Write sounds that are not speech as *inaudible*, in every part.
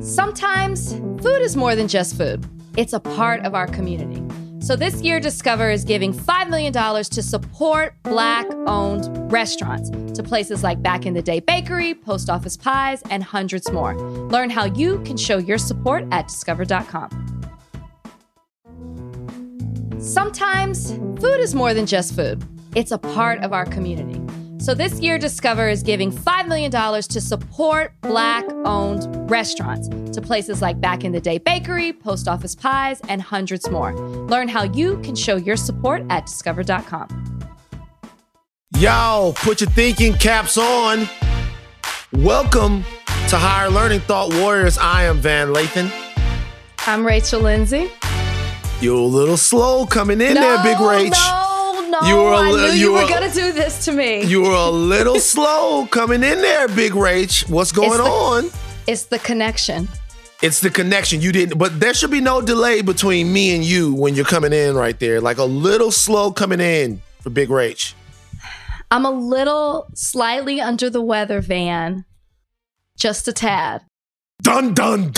Sometimes food is more than just food, it's a part of our community. So this year, Discover is giving $5 million to support Black owned restaurants to places like Back in the Day Bakery, Post Office Pies, and hundreds more. Learn how you can show your support at discover.com. Sometimes food is more than just food, it's a part of our community. So this year, Discover is giving $5 million to support Black owned restaurants to places like Back in the Day Bakery, Post Office Pies, and hundreds more. Learn how you can show your support at discover.com. Yo, put your thinking caps on. Welcome to Higher Learning Thought Warriors. I am Van Lathan. I'm Rachel Lindsay. You're a little slow coming in no, there, Big Rach. No, no, You were a I li- knew you you were were- gonna do this to me. You were a little *laughs* slow coming in there, Big Rach. What's going the- on? it's the connection. It's the connection. You didn't, but there should be no delay between me and you when you're coming in right there. Like a little slow coming in for Big Rach. I'm a little slightly under the weather, Van. Just a tad. Dun dun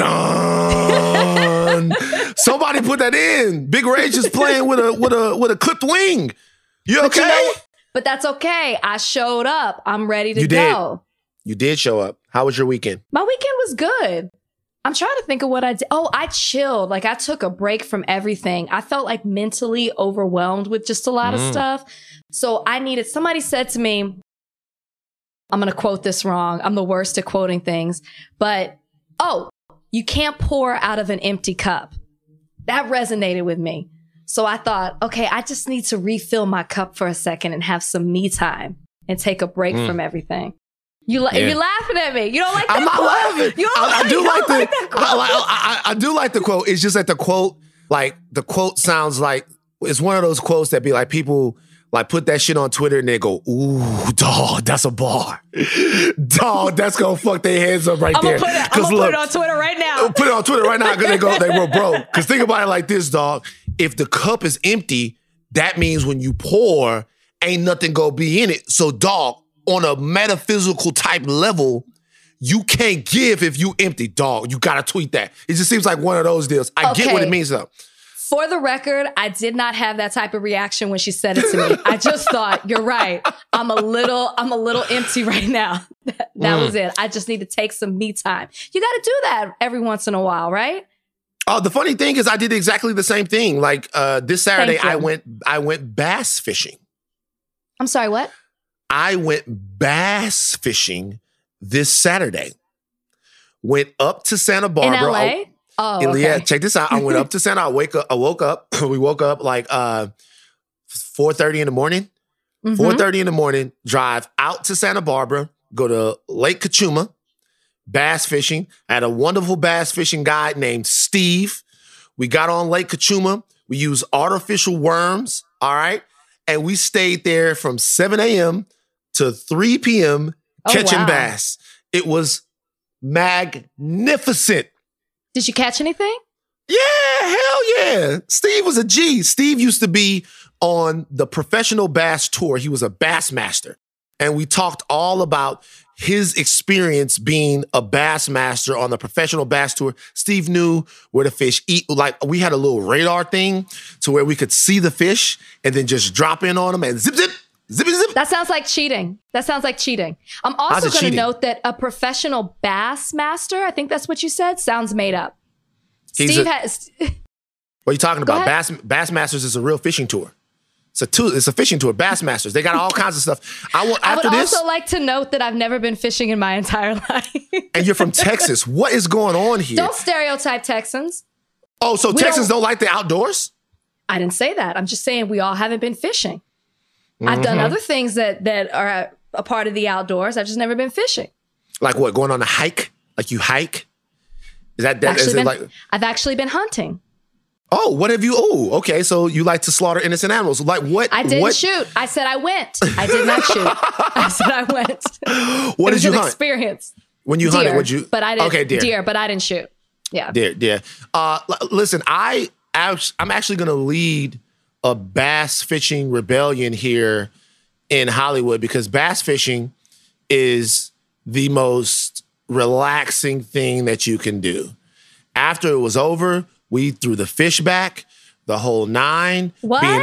dun. *laughs* Somebody put that in. Big Rach is playing with a with a with a clipped wing. You okay? But you know, but that's okay. I showed up. I'm ready to You did. go. You did show up. How was your weekend? My weekend was good. I'm trying to think of what I did. Oh, I chilled. Like I took a break from everything. I felt like mentally overwhelmed with just a lot of Mm. stuff. So I needed somebody said to me, I'm going to quote this wrong. I'm the worst at quoting things, but oh, you can't pour out of an empty cup. That resonated with me. So I thought, okay, I just need to refill my cup for a second and have some me time and take a break Mm. from everything. You la- Yeah. you're laughing at me. You don't like that I'm not quote? laughing. You don't I, I do you like the that I, quote? like- I, I- I do like the quote. It's just that the quote, like the quote sounds like it's one of those quotes that be like people like put that shit on Twitter and they go, ooh, dog, that's a bar. *laughs* dog, that's gonna fuck their heads up right I'm there. gonna put it. I'm gonna look, put it on Twitter right now. put it on Twitter right now because they go, they go, bro. Because think about it like this, dog. If the cup is empty, that means when you pour, ain't nothing gonna be in it. So, dog, on a metaphysical type level, you can't give if you empty, dog. You gotta tweet that. It just seems like one of those deals. I get what it means though. For the record, I did not have that type of reaction when she said it to me. I just thought, *laughs* you're right. I'm a little, I'm a little empty right now. *laughs* that that Mm. was it. I just need to take some me time. You got to do that every once in a while, right? Oh, the funny thing is I did exactly the same thing. Like uh this Saturday, I went I went bass fishing. I'm sorry, what? I went bass fishing this Saturday. Went up to Santa Barbara. In. LA? Oh, And okay. Yeah, check this out. I went up *laughs* to Santa. I wake up. I woke up. *clears throat* we woke up like uh, four thirty in the morning. Mhm. Four thirty in the morning. Drive out to Santa Barbara. Go to Lake Cachuma. Bass fishing. I had a wonderful bass fishing guide named Steve. We got on Lake Cachuma. We used artificial worms. All right, and we stayed there from seven a.m. to three p.m. Oh, catching wow. bass. It was magnificent. Did you catch anything? Yeah, hell yeah. Steve was a G. Steve used to be on the professional bass tour. He was a bass master. And we talked all about his experience being a bass master on the professional bass tour. Steve knew where the fish eat. Like we had a little radar thing to where we could see the fish and then just drop in on them and zip, zip, zip, zip. That sounds like cheating. That sounds like cheating. I'm also going to note that a professional bass master, I think that's what you said, sounds made up. He's Steve a- has. *laughs* What are you talking Go about? ahead. Bass Bass Masters is a real fishing tour. It's a tour, it's a fishing tour. Bass Masters. They got all kinds of stuff. I will want I would after this. also like to note that I've never been fishing in my *laughs* entire life. and you're from Texas. What is going on here? don't stereotype Texans. oh, so we Texans don't- don't like the outdoors? I didn't say that. I'm just saying we all haven't been fishing. I've done Mhm. other things that that are a part of the outdoors. I've just never been fishing. Like what? Going on a hike? Like you hike? Is that that? Is been, like? I've actually been hunting. Oh, what have you? Oh, okay. So you like to slaughter innocent animals? Like what? I didn't what, shoot. I said I went. I did not shoot. *laughs* I said I went. What it did you hunt? experience. when you deer, hunted, would you? But I didn't. Okay, deer. but I didn't shoot. Yeah. Deer, deer. Uh, listen, I I'm actually going to lead a bass fishing rebellion here in Hollywood because bass fishing is the most relaxing thing that you can do. After it was over, we threw the fish back, the whole nine. What? being-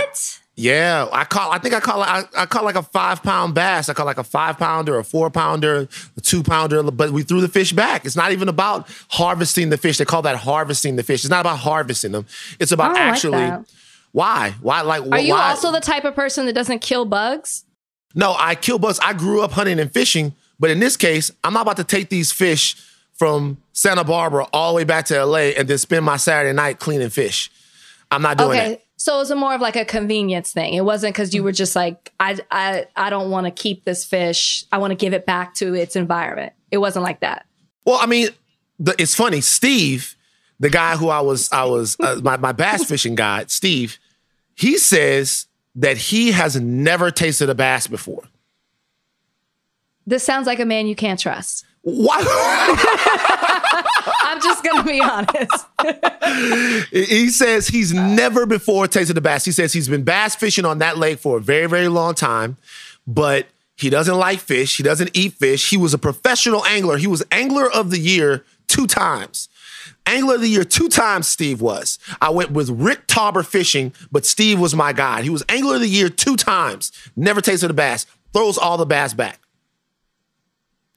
yeah, I caught. I think I caught. I, I caught like a five pound bass. I caught like a five pounder, a four pounder, a two pounder. But we threw the fish back. It's not even about harvesting the fish. They call that harvesting the fish. It's not about harvesting them. It's about don't like actually. why? Why? Like, Are you why? also the type of person that doesn't kill bugs? No, I kill bugs. I grew up hunting and fishing, but in this case, I'm not about to take these fish from Santa Barbara all the way back to LA and then spend my Saturday night cleaning fish. I'm not doing Okay. that. So it was a more of like a convenience thing. It wasn't because you were just like, I I I don't want to keep this fish. I want to give it back to its environment. It wasn't like that. Well, I mean, the, it's funny. Steve, the guy who I was, I was uh, my my bass fishing guy, Steve. He says that he has never tasted a bass before. This sounds like a man you can't trust. Why? I'm just gonna be honest. he says he's never before tasted a bass. He says he's been bass fishing on that lake for a very, very long time, but he doesn't like fish. He doesn't eat fish. He was a professional angler. He was angler of the year two times. Angler of the year two times, Steve was. I went with Rick Tauber fishing, but Steve was my guide. He was angler of the year two times. Never tasted a bass. Throws all the bass back.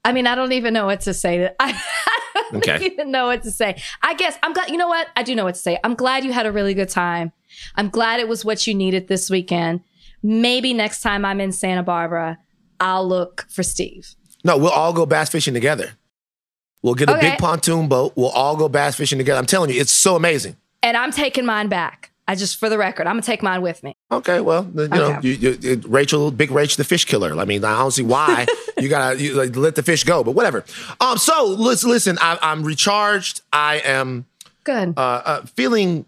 I mean, I don't even know what to say. I, *laughs* I don't Okay. even know what to say. I guess I'm glad. You know what? I do know what to say. I'm glad you had a really good time. I'm glad it was what you needed this weekend. Maybe next time I'm in Santa Barbara, I'll look for Steve. No, we'll all go bass fishing together. We'll get a Okay. big pontoon boat. We'll all go bass fishing together. I'm telling you, it's so amazing. And I'm taking mine back. I just, for the record, I'm gonna take mine with me. Okay, well, you know, you, you, you- Rachel, big Rach, the fish killer. I mean, I don't see why *laughs* you gotta you, like, let the fish go, but whatever. Um, so listen, listen, I, I'm recharged. I am Good. uh, uh, feeling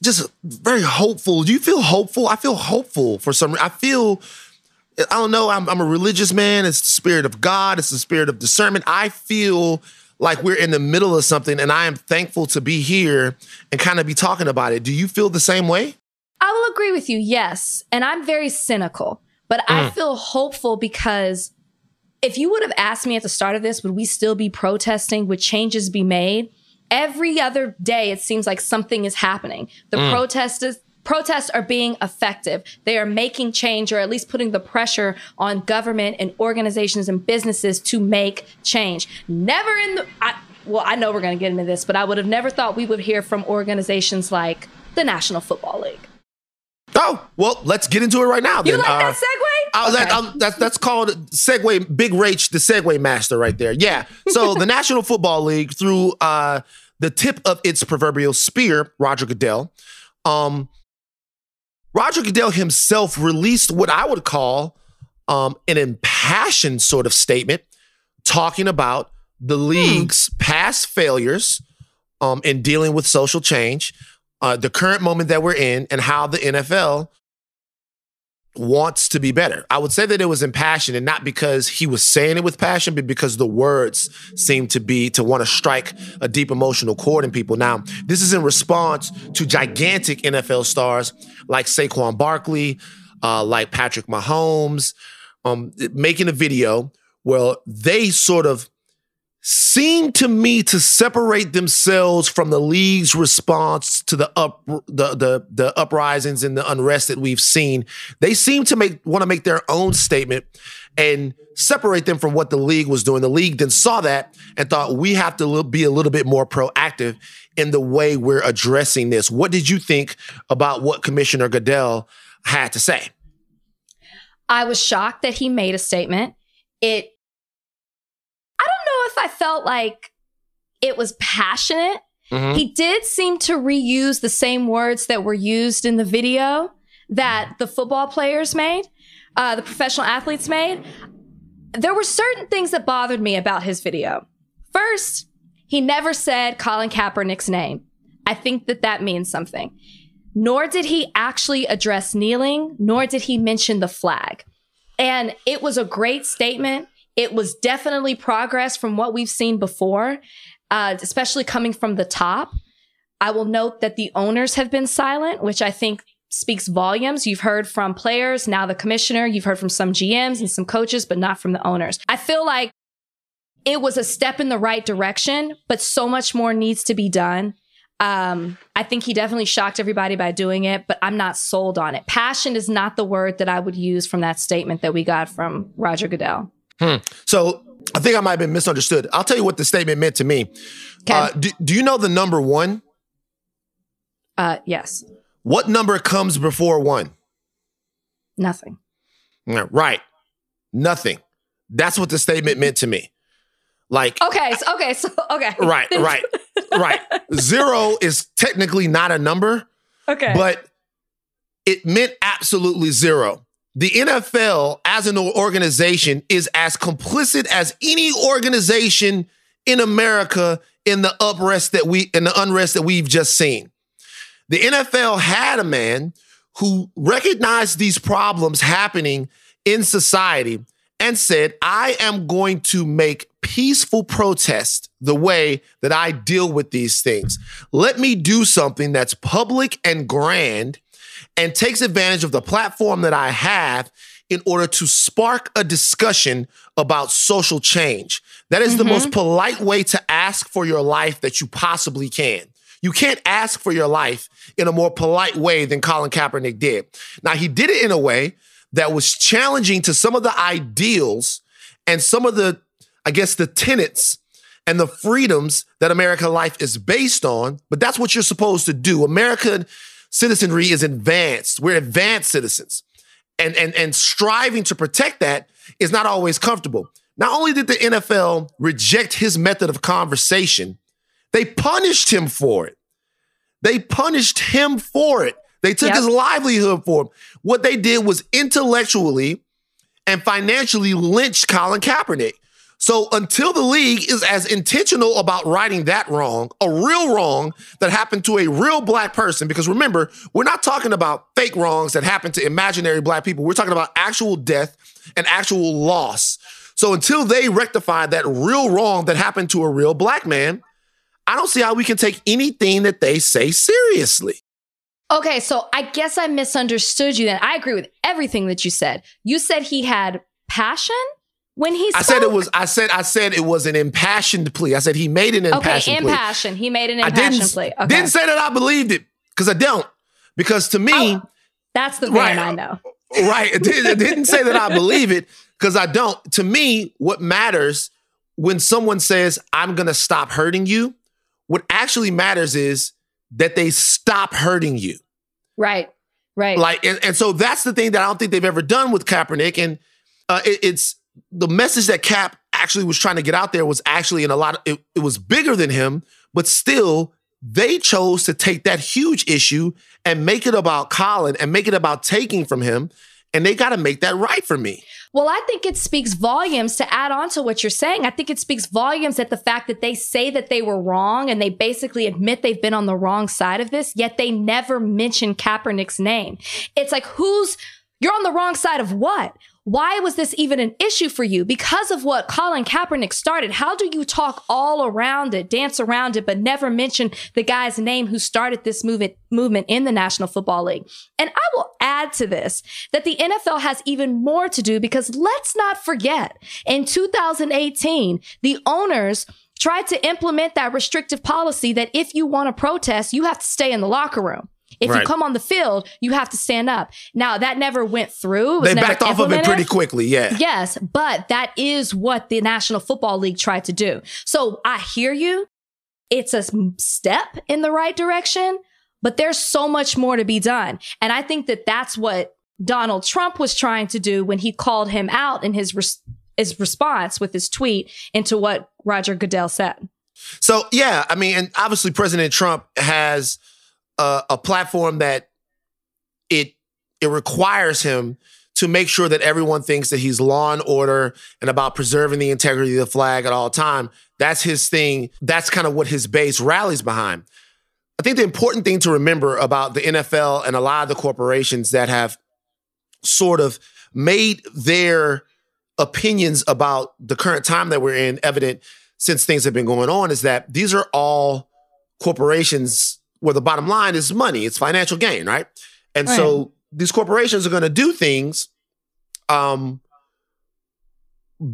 just very hopeful. Do you feel hopeful? I feel hopeful for some. I feel. I don't know. I'm, I'm a religious man. It's the spirit of God. It's the spirit of discernment. I feel like we're in the middle of something, and I am thankful to be here and kind of be talking about it. Do you feel the same way? I will agree with you, yes. And I'm very cynical, but I mm. feel hopeful because if you would have asked me at the start of this, would we still be protesting? Would changes be made? Every other day, it seems like something is happening. The mm. protesters. Protests are being effective. They are making change or at least putting the pressure on government and organizations and businesses to make change. Never in the, I, well, I know we're going to get into this, but I would have never thought we would hear from organizations like the National Football League. Oh, well, let's get into it right now. You then. like Uh, that segue? I was Okay. um, that's that's called Segway Big Rach, the Segway Master, right there. Yeah. So *laughs* the National Football League, through uh, the tip of its proverbial spear, Roger Goodell, um, Roger Goodell himself released what I would call um, an impassioned sort of statement, talking about the league's past failures um, in dealing with social change, uh, the current moment that we're in, and how the NFL wants to be better. I would say that it was impassioned and not because he was saying it with passion, but because the words seemed to be to want to strike a deep emotional chord in people. Now, this is in response to gigantic NFL stars like Saquon Barkley, uh, like Patrick Mahomes, um, making a video where they sort of seem to me to separate themselves from the league's response to the up the the the uprisings and the unrest that we've seen. They seem to make want to make their own statement and separate them from what the league was doing. The league then saw that and thought we have to be a little bit more proactive in the way we're addressing this. What did you think about what Commissioner Goodell had to say? I was shocked that he made a statement. It, if I felt like it was passionate. Mhm. He did seem to reuse the same words that were used in the video that the football players made, uh, the professional athletes made. There were certain things that bothered me about his video. First, he never said Colin Kaepernick's name. I think that that means something. Nor did he actually address kneeling, nor did he mention the flag. And it was a great statement. It was definitely progress from what we've seen before, uh, especially coming from the top. I will note that the owners have been silent, which I think speaks volumes. You've heard from players, now the commissioner, you've heard from some GMs and some coaches, but not from the owners. I feel like it was a step in the right direction, but so much more needs to be done. Um, I think he definitely shocked everybody by doing it, but I'm not sold on it. Passion is not the word that I would use from that statement that we got from Roger Goodell. Hmm. So I think I might have been misunderstood. I'll tell you what the statement meant to me. Okay. Uh, do, do you know the number one? Uh, yes. What number comes before one? Nothing. Right. Nothing. That's what the statement meant to me. Like Okay, so, okay, so okay. *laughs* Right, right. right. Zero is technically not a number. Okay. But it meant absolutely zero. The NFL as an organization is as complicit as any organization in America in the unrest that we in the unrest that we've just seen. The NFL had a man who recognized these problems happening in society and said, I am going to make peaceful protest the way that I deal with these things. Let me do something that's public and grand and takes advantage of the platform that I have in order to spark a discussion about social change. That is mm-hmm. the most polite way to ask for your life that you possibly can. You can't ask for your life in a more polite way than Colin Kaepernick did. Now, he did it in a way that was challenging to some of the ideals and some of the, I guess, the tenets and the freedoms that American life is based on. But that's what you're supposed to do. American citizenry is advanced. We're advanced citizens. And, and, and striving to protect that is not always comfortable. Not only did the NFL reject his method of conversation, they punished him for it. They punished him for it. They took yep. his livelihood for him. What they did was intellectually and financially lynch Colin Kaepernick. So until the league is as intentional about righting that wrong, a real wrong that happened to a real black person, because remember, we're not talking about fake wrongs that happen to imaginary black people. We're talking about actual death and actual loss. So until they rectify that real wrong that happened to a real black man, I don't see how we can take anything that they say seriously. Okay, so I guess I misunderstood you then. I agree with everything that you said. You said he had passion when he spoke? I said it was I said I said it was an impassioned plea. I said he made an impassioned okay, plea. impassion. He made an impassioned plea. Okay. Didn't say that I believed it because I don't. Because to me, oh, that's the man right, I know. Right. It, did, it didn't say that I believe it because I don't. To me, what matters when someone says, I'm going to stop hurting you, what actually matters is that they stop hurting you. Right. Right. Like, and, and so that's the thing that I don't think they've ever done with Kaepernick. And uh, it, it's the message that Cap actually was trying to get out there was actually in a lot of, it, it was bigger than him, but still they chose to take that huge issue and make it about Colin and make it about taking from him. And they got to make that right for me. Well, I think it speaks volumes to add on to what you're saying. I think it speaks volumes at the fact that they say that they were wrong and they basically admit they've been on the wrong side of this, yet they never mention Kaepernick's name. It's like, who's, you're on the wrong side of what? Why was this even an issue for you? Because of what Colin Kaepernick started. How do you talk all around it, dance around it, but never mention the guy's name who started this movement movement in the National Football League? And I will add to this that the NFL has even more to do because let's not forget in 2018, the owners tried to implement that restrictive policy that if you want to protest, you have to stay in the locker room. If right. you come on the field, you have to stand up. Now that never went through. They backed off of it pretty quickly. Yeah. Yes, but that is what the National Football League tried to do. So I hear you. It's a step in the right direction, but there's so much more to be done. And I think that that's what Donald Trump was trying to do when he called him out in his res- his response with his tweet into what Roger Goodell said. So yeah, I mean, and obviously President Trump has a, a platform that it it requires him to make sure that everyone thinks that he's law and order and about preserving the integrity of the flag at all time. That's his thing. That's kind of what his base rallies behind. I think the important thing to remember about the NFL and a lot of the corporations that have sort of made their opinions about the current time that we're in evident since things have been going on is that these are all corporations where the bottom line is money, it's financial gain, right? And right. so these corporations are going to do things um,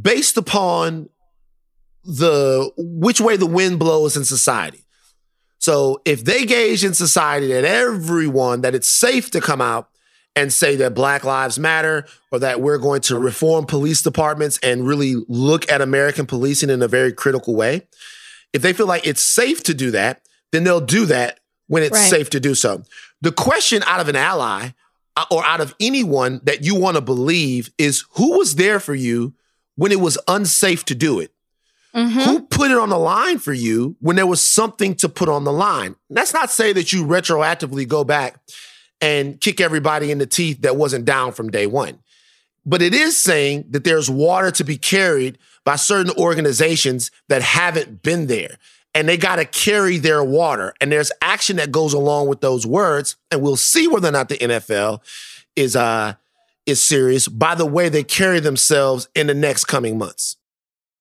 based upon the which way the wind blows in society. So if they gauge in society that everyone that it's safe to come out and say that Black Lives Matter or that we're going to reform police departments and really look at American policing in a very critical way, if they feel like it's safe to do that, then they'll do that when it's right. safe to do so. The question out of an ally uh, or out of anyone that you want to believe is who was there for you when it was unsafe to do it? Mm-hmm. Who put it on the line for you when there was something to put on the line? That's not say that you retroactively go back and kick everybody in the teeth that wasn't down from day one. But it is saying that there's water to be carried by certain organizations that haven't been there. And they got to carry their water. And there's action that goes along with those words. And we'll see whether or not the NFL is uh is serious by the way they carry themselves in the next coming months.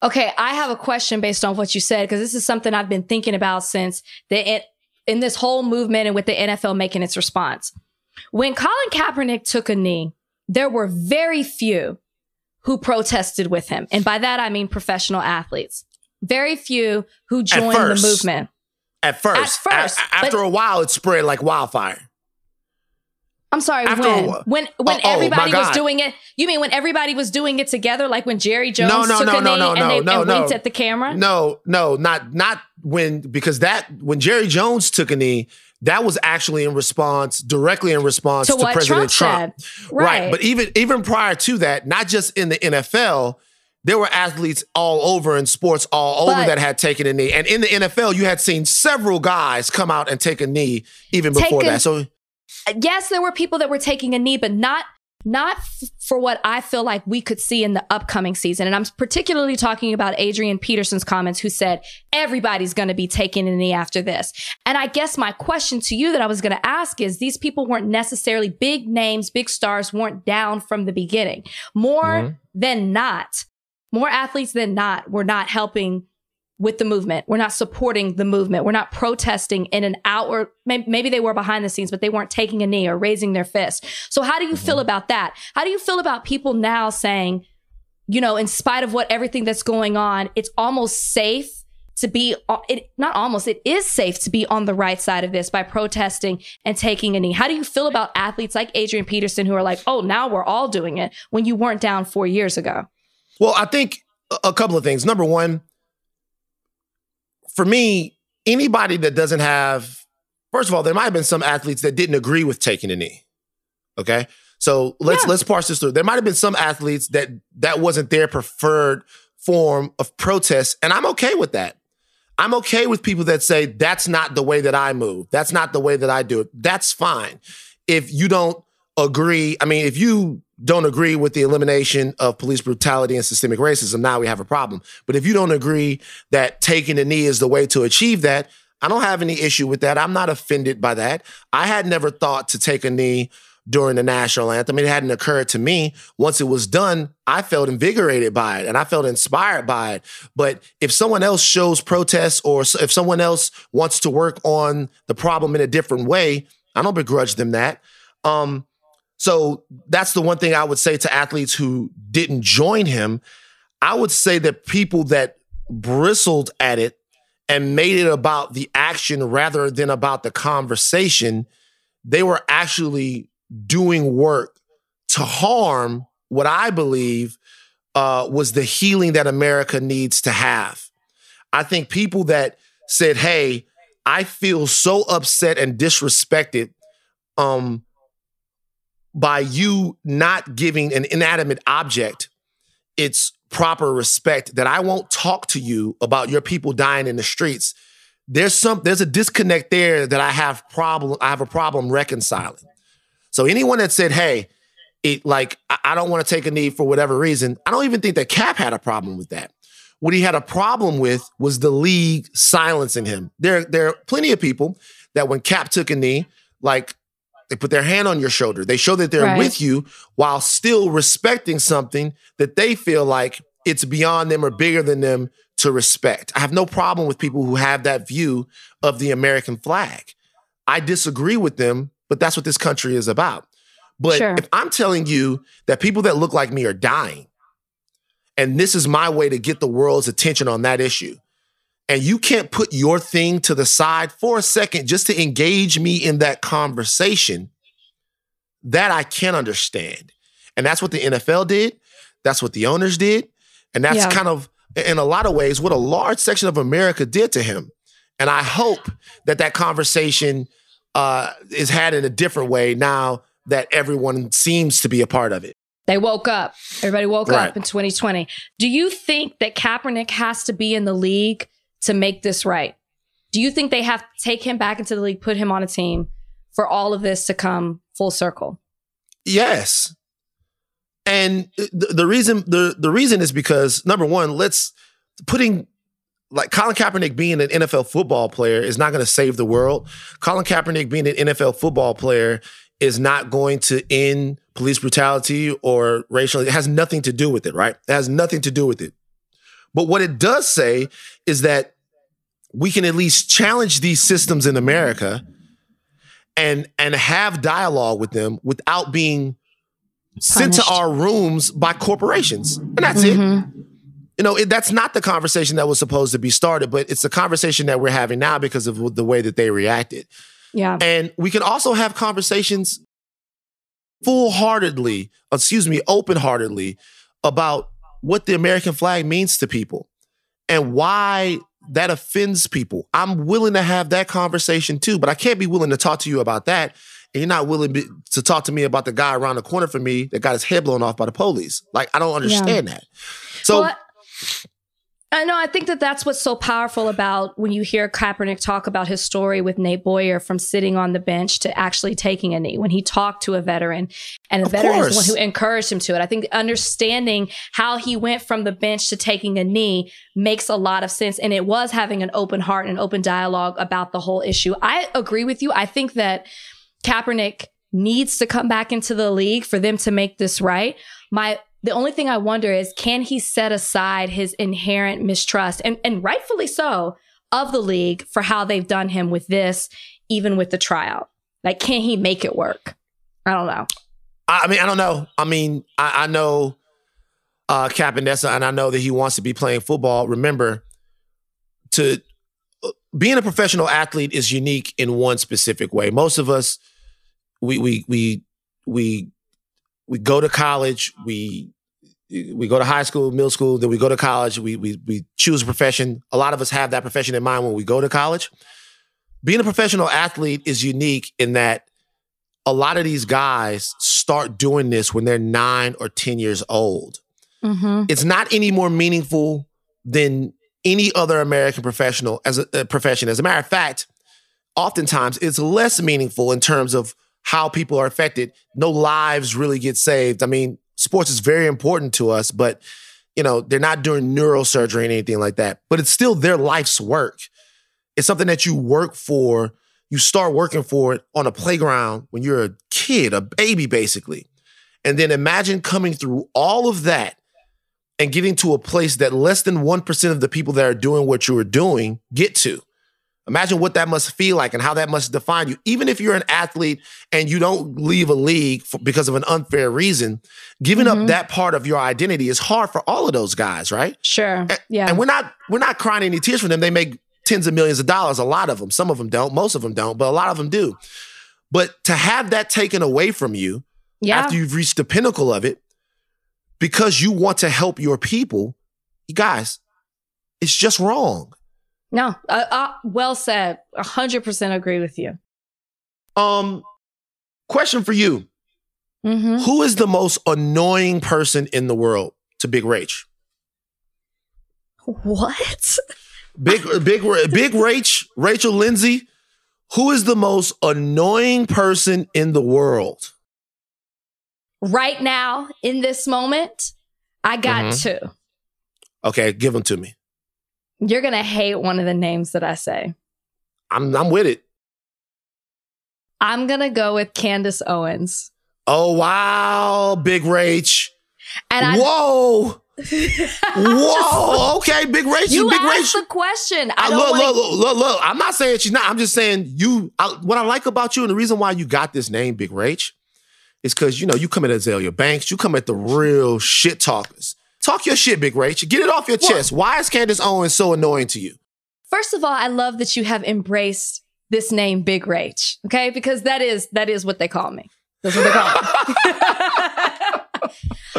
Okay, I have a question based on what you said because this is something I've been thinking about since the in this whole movement and with the NFL making its response. When Colin Kaepernick took a knee, there were very few who protested with him. And by that, I mean professional athletes. Very few who joined the movement. At first. At first. A- after a while, it spread like wildfire. I'm sorry. After when when when oh, oh everybody oh was doing it, you mean when everybody was doing it together, like when Jerry Jones no, no, took no, a no, knee no, and, they, no, and winked at the camera? No, no, not not when because that when Jerry Jones took a knee, that was actually in response, directly in response to, to President Trump. Trump. Right. right. But even even prior to that, not just in the NFL, there were athletes all over in sports all over but, that had taken a knee. And in the NFL, you had seen several guys come out and take a knee even before that. So yes, there were people that were taking a knee, but not not f- for what I feel like we could see in the upcoming season. And I'm particularly talking about Adrian Peterson's comments, who said everybody's going to be taking a knee after this. And I guess my question to you that I was going to ask is these people weren't necessarily big names, big stars weren't down from the beginning. More mm-hmm. than not, more athletes than not were not helping with the movement. We're not supporting the movement. We're not protesting in an outward, maybe they were behind the scenes, but they weren't taking a knee or raising their fist. So how do you mm-hmm. feel about that? How do you feel about people now saying, you know, in spite of what everything that's going on, it's almost safe to be it not almost it is safe to be on the right side of this by protesting and taking a knee. How do you feel about athletes like Adrian Peterson who are like, "Oh, now we're all doing it" when you weren't down 4 years ago? Well, I think a couple of things. Number 1, for me, anybody that doesn't have, first of all, there might have been some athletes that didn't agree with taking a knee. Okay. So let's yeah. let's parse this through. There might have been some athletes that that wasn't their preferred form of protest, and I'm okay with that. I'm okay with people that say that's not the way that I move. That's not the way that I do it. That's fine. If you don't agree, I mean, if you don't agree with the elimination of police brutality and systemic racism, now we have a problem. But if you don't agree that taking a knee is the way to achieve that, I don't have any issue with that. I'm not offended by that. I had never thought to take a knee during the national anthem. It hadn't occurred to me. Once it was done, I felt invigorated by it and I felt inspired by it. But if someone else shows protest or if someone else wants to work on the problem in a different way, I don't begrudge them that. Um, so that's the one thing I would say to athletes who didn't join him. I would say that people that bristled at it and made it about the action rather than about the conversation, they were actually doing work to harm what I believe uh, was the healing that America needs to have. I think people that said, "Hey, I feel so upset and disrespected," um, by you not giving an inanimate object its proper respect that I won't talk to you about your people dying in the streets. There's some there's a disconnect there that I have problem I have a problem reconciling. So anyone that said, "Hey, it like I don't want to take a knee for whatever reason," I don't even think that Cap had a problem with that. What he had a problem with was the league silencing him. There, there are plenty of people that when Cap took a knee, like they put their hand on your shoulder. They show that they're right. with you while still respecting something that they feel like it's beyond them or bigger than them to respect. I have no problem with people who have that view of the American flag. I disagree with them, but that's what this country is about. But sure. if I'm telling you that people that look like me are dying, And this is my way to get the world's attention on that issue. And you can't put your thing to the side for a second just to engage me in that conversation. That I can't understand. And that's what the NFL did. That's what the owners did. And that's yeah. kind of, in a lot of ways, what a large section of America did to him. And I hope that that conversation uh, is had in a different way now that everyone seems to be a part of it. They woke up. Everybody woke right. up in 2020. Do you think that Kaepernick has to be in the league to make this right? Do you think they have to take him back into the league, put him on a team for all of this to come full circle? Yes. And the, the reason the the reason is because number one, let's putting like Colin Kaepernick being an NFL football player is not going to save the world. Colin Kaepernick being an NFL football player is not going to end police brutality or racial. It has nothing to do with it, right? It has nothing to do with it. But what it does say is that we can at least challenge these systems in America and and have dialogue with them without being Punished. sent to our rooms by corporations. And that's mm-hmm. it you know, it, that's not the conversation that was supposed to be started, but it's the conversation that we're having now because of the way that they reacted. Yeah. And we can also have conversations full heartedly, excuse me, open heartedly about what the American flag means to people and why that offends people. I'm willing to have that conversation too, but I can't be willing to talk to you about that. And you're not willing to talk to me about the guy around the corner from me that got his head blown off by the police. Like, I don't understand yeah. that. So, well, I know. I think that that's what's so powerful about when you hear Kaepernick talk about his story with Nate Boyer from sitting on the bench to actually taking a knee when he talked to a veteran and the veteran is the one who encouraged him to it. I think understanding how he went from the bench to taking a knee makes a lot of sense. And it was having an open heart and open dialogue about the whole issue. I agree with you. I think that Kaepernick needs to come back into the league for them to make this right. My the only thing I wonder is can he set aside his inherent mistrust and, and rightfully so of the league for how they've done him with this, even with the tryout? Like, can he make it work? I don't know. I mean, I don't know. I mean, I, I know uh Cap and and I know that he wants to be playing football. Remember, to uh, being a professional athlete is unique in one specific way. Most of us, we we we we we go to college, we we go to high school, middle school, then we go to college, we we we choose a profession. A lot of us have that profession in mind when we go to college. Being a professional athlete is unique in that a lot of these guys start doing this when they're 9 or 10 years old. Mm-hmm. It's not any more meaningful than any other American professional as a, a profession. As a matter of fact, oftentimes it's less meaningful in terms of how people are affected. No lives really get saved. I mean, sports is very important to us, but you know, they're not doing neurosurgery and anything like that. But it's still their life's work. It's something that you work for. You start working for it on a playground when you're a kid, a baby, basically. And then imagine coming through all of that and getting to a place that less than 1% of the people that are doing what you are doing get to. Imagine what that must feel like and how that must define you. Even if you're an athlete and you don't leave a league for, because of an unfair reason, giving mm-hmm. up that part of your identity is hard for all of those guys, right? Sure. And, yeah. And we're not we're not crying any tears for them. They make tens of millions of dollars. A lot of them. Some of them don't. Most of them don't. But a lot of them do. But to have that taken away from you yeah. after you've reached the pinnacle of it, because you want to help your people, you guys, it's just wrong. No, uh, uh, well said. A hundred percent agree with you. Um, question for you: mm-hmm. Who is the most annoying person in the world to Big Rach? What? Big, big, big Rach, Rachel Lindsay. Who is the most annoying person in the world? Right now, in this moment, I got mm-hmm. two. Okay, give them to me. You're gonna hate one of the names that I say. I'm I'm with it. I'm gonna go with Candace Owens. Oh wow, Big Rach. And I, whoa. *laughs* Whoa, okay, Big Rach. You Big asked Rach. the question. I, uh, I look, look, look, look, look. I'm not saying she's not. I'm just saying you. I, what I like about you and the reason why you got this name, Big Rach, is because you know you come at Azealia Banks. You come at the real shit talkers Talk your shit, Big Rach. Get it off your Well- chest. Why is Candace Owens so annoying to you? First of all, I love that you have embraced this name, Big Rach. Okay, because that is that is what they call me. That's what they call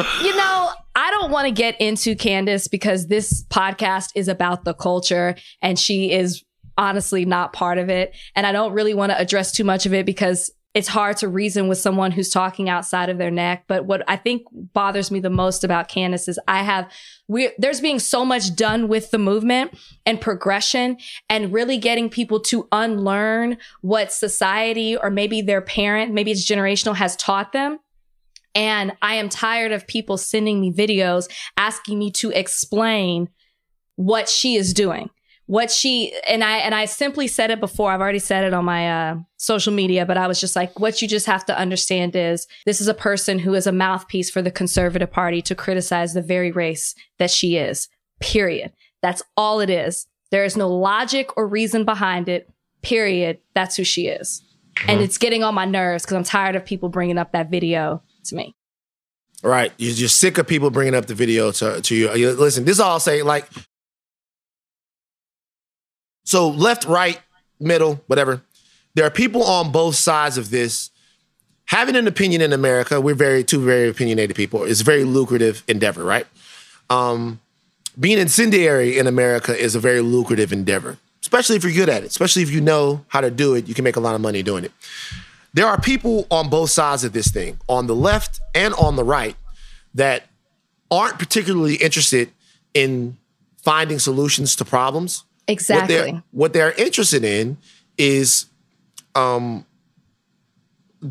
me. *laughs* you know, I don't want to get into Candace because this podcast is about the culture, and she is honestly not part of it. And I don't really want to address too much of it because it's hard to reason with someone who's talking outside of their neck. But what I think bothers me the most about Candace is I have we there's being so much done with the movement and progression and really getting people to unlearn what society or maybe their parent, maybe it's generational, has taught them. And I am tired of people sending me videos asking me to explain what she is doing what she and I and I simply said it before. I've already said it on my uh, social media, but I was just like, what you just have to understand is this is a person who is a mouthpiece for the conservative party to criticize the very race that she is. Period. That's all it is. There is no logic or reason behind it. Period. That's who she is, and it's getting on my nerves because I'm tired of people bringing up that video to me. Right. You're just sick of people bringing up the video to, to you. You- Listen, this is all I'll say. Like, so left, right, middle, whatever. There are people on both sides of this. Having an opinion in America, we're very two very opinionated people. It's a very lucrative endeavor, right? Um, being incendiary in America is a very lucrative endeavor, especially if you're good at it. Especially if you know how to do it, you can make a lot of money doing it. There are people on both sides of this thing, on the left and on the right, that aren't particularly interested in finding solutions to problems. What Exactly. they're, what they're interested in is um,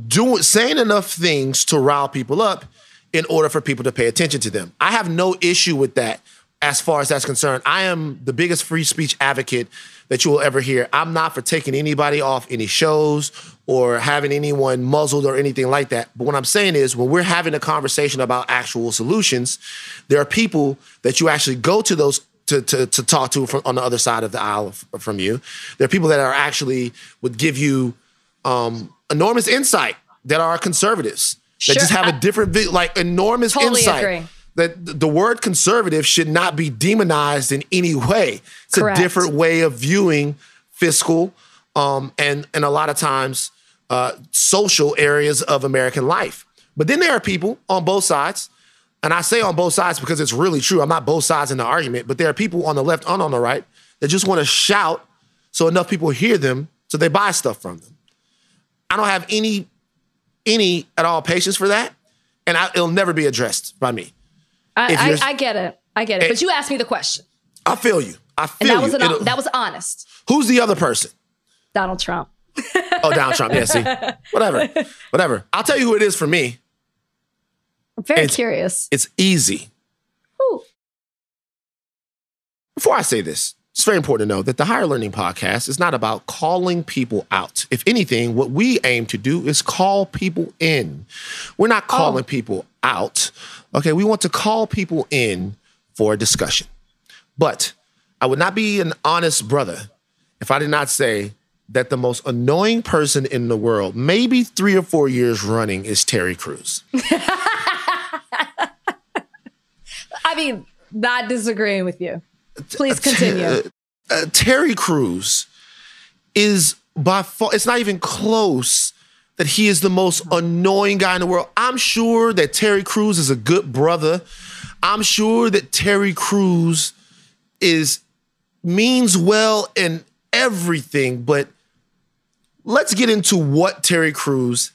doing saying enough things to rile people up in order for people to pay attention to them. I have no issue with that as far as that's concerned. I am the biggest free speech advocate that you will ever hear. I'm not for taking anybody off any shows or having anyone muzzled or anything like that. But what I'm saying is when we're having a conversation about actual solutions, there are people that you actually go to those to, to, to talk to from, on the other side of the aisle from you. There are people that are actually would give you um, enormous insight that are conservatives that just have a different like enormous Totally insight. agree. That the word conservative should not be demonized in any way. It's Correct. a different way of viewing fiscal um, and and a lot of times uh, social areas of American life. But then there are people on both sides, and I say on both sides because it's really true. I'm not both sides in the argument, but there are people on the left and on the right that just want to shout so enough people hear them so they buy stuff from them. I don't have any any at all patience for that, and I, it'll never be addressed by me. I, I, I get it. I get it. Eh. But you asked me the question, I feel you. I feel and that was an, that was honest. who's the other person? Donald Trump. Oh, Donald Trump. Yeah, see, *laughs* whatever, whatever. I'll tell you who it is for me. I'm very It's- curious. It's easy. Who? Before I say this, it's very important to know that the Higher Learning Podcast is not about calling people out. If anything, what we aim to do is call people in. We're not oh. calling people out. Okay, we want to call people in for a discussion. But I would not be an honest brother if I did not say that the most annoying person in the world, maybe three or four years running, is Terry Crews. *laughs* I not disagreeing with you. Please continue. uh, Terry Crews is by far, it's not even close that he is the most annoying guy in the world. I'm sure that Terry Crews is a good brother. I'm sure that Terry Crews is means well in everything, but let's get into what Terry Crews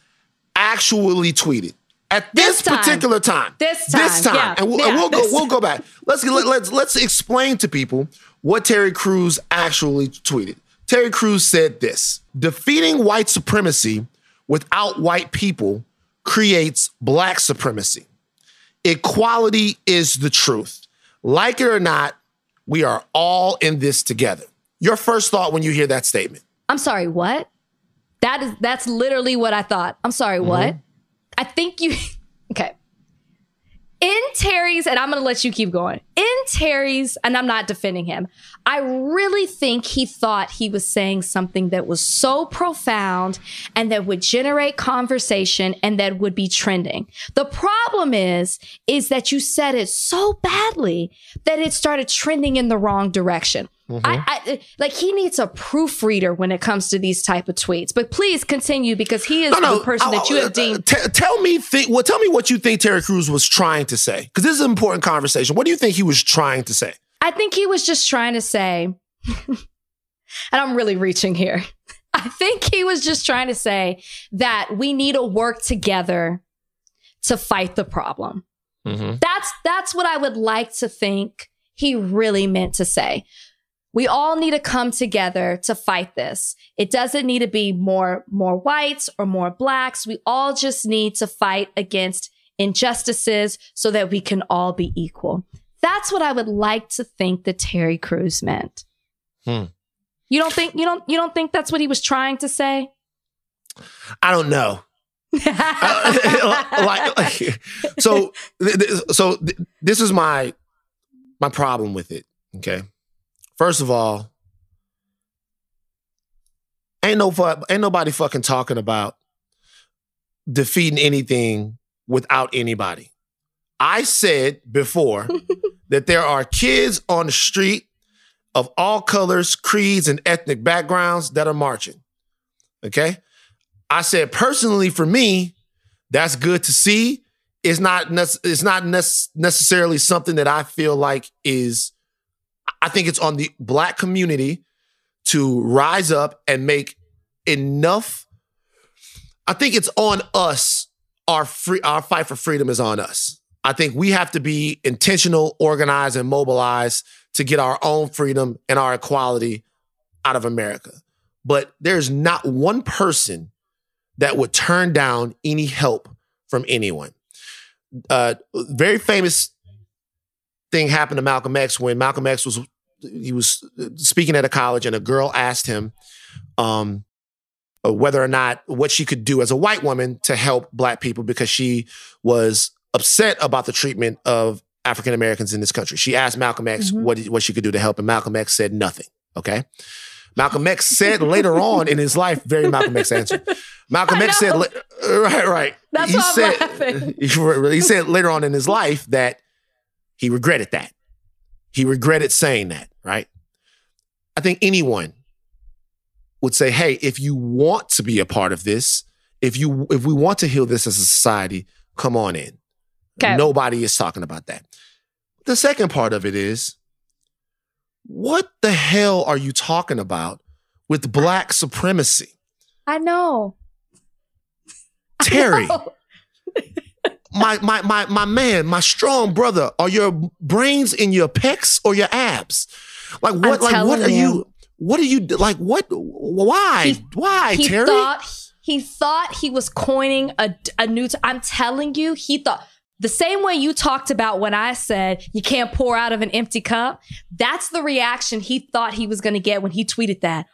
actually tweeted at this, This time. particular time. This This time, time, yeah, and we'll, yeah, and we'll go. We'll go back. Let's let, let's let's explain to people what Terry Crews actually tweeted. Terry Crews said this: "Defeating white supremacy without white people creates black supremacy. Equality is the truth. Like it or not, we are all in this together." Your first thought when you hear that statement? I'm sorry, what? That is that's literally what I thought. I'm sorry, Mm-hmm. what? I think you *laughs* okay. In Terry's, and I'm gonna let you keep going. In Terry's, and I'm not defending him, I really think he thought he was saying something that was so profound and that would generate conversation and that would be trending. The problem is, is that you said it so badly that it started trending in the wrong direction. Mm-hmm. I, I, like he needs a proofreader when it comes to these type of tweets. But please continue because he is no, no, the person that you have uh, deemed. T- tell me, think. Well, tell me what you think Terry Crews was trying to say because this is an important conversation. What do you think he was trying to say? I think he was just trying to say, *laughs* and I'm really reaching here. *laughs* I think he was just trying to say that we need to work together to fight the problem. Mm-hmm. That's that's what I would like to think he really meant to say. We all need to come together to fight this. It doesn't need to be more, more whites or more blacks. We all just need to fight against injustices so that we can all be equal. That's what I would like to think that Terry Crews meant. Hmm. You don't think you don't you don't think that's what he was trying to say? I don't know. *laughs* uh, like, *laughs* like, so so this is my my problem with it. Okay, First of all, ain't no ain't nobody fucking talking about defeating anything without anybody. I said before *laughs* that there are kids on the street of all colors, creeds, and ethnic backgrounds that are marching. Okay? I said personally for me, that's good to see. It's not it's not necessarily something that I feel like is I think it's on the black community to rise up and make enough. I think it's on us. Our free, our fight for freedom is on us. I think we have to be intentional, organized, and mobilized to get our own freedom and our equality out of America. But there's not one person that would turn down any help from anyone. Uh, very famous thing happened to Malcolm X when Malcolm X was he was speaking at a college and a girl asked him um, whether or not what she could do as a white woman to help black people because she was upset about the treatment of African Americans in this country. She asked Malcolm X mm-hmm. what what she could do to help, and Malcolm X said nothing. Okay. Malcolm X said later on in his life, very Malcolm X answer. Malcolm X said, right, right. That's he said, laughing. *laughs* He said later on in his life that he regretted that. He regretted saying that right? I think anyone would say, hey, if you want to be a part of this, if you if we want to heal this as a society, come on in. Okay. Nobody is talking about that. The second part of it is what the hell are you talking about with black supremacy? I know. Terry. *laughs* I know. my my my my man, my strong brother, are your brains in your pecs or your abs? Like what? I'm like what are you, you? What are you like? What? Why? He, why, he Terry? Thought, he thought he was coining a, a new. i am telling you, he thought the same way you talked about when I said you can't pour out of an empty cup. That's the reaction he thought he was going to get when he tweeted that.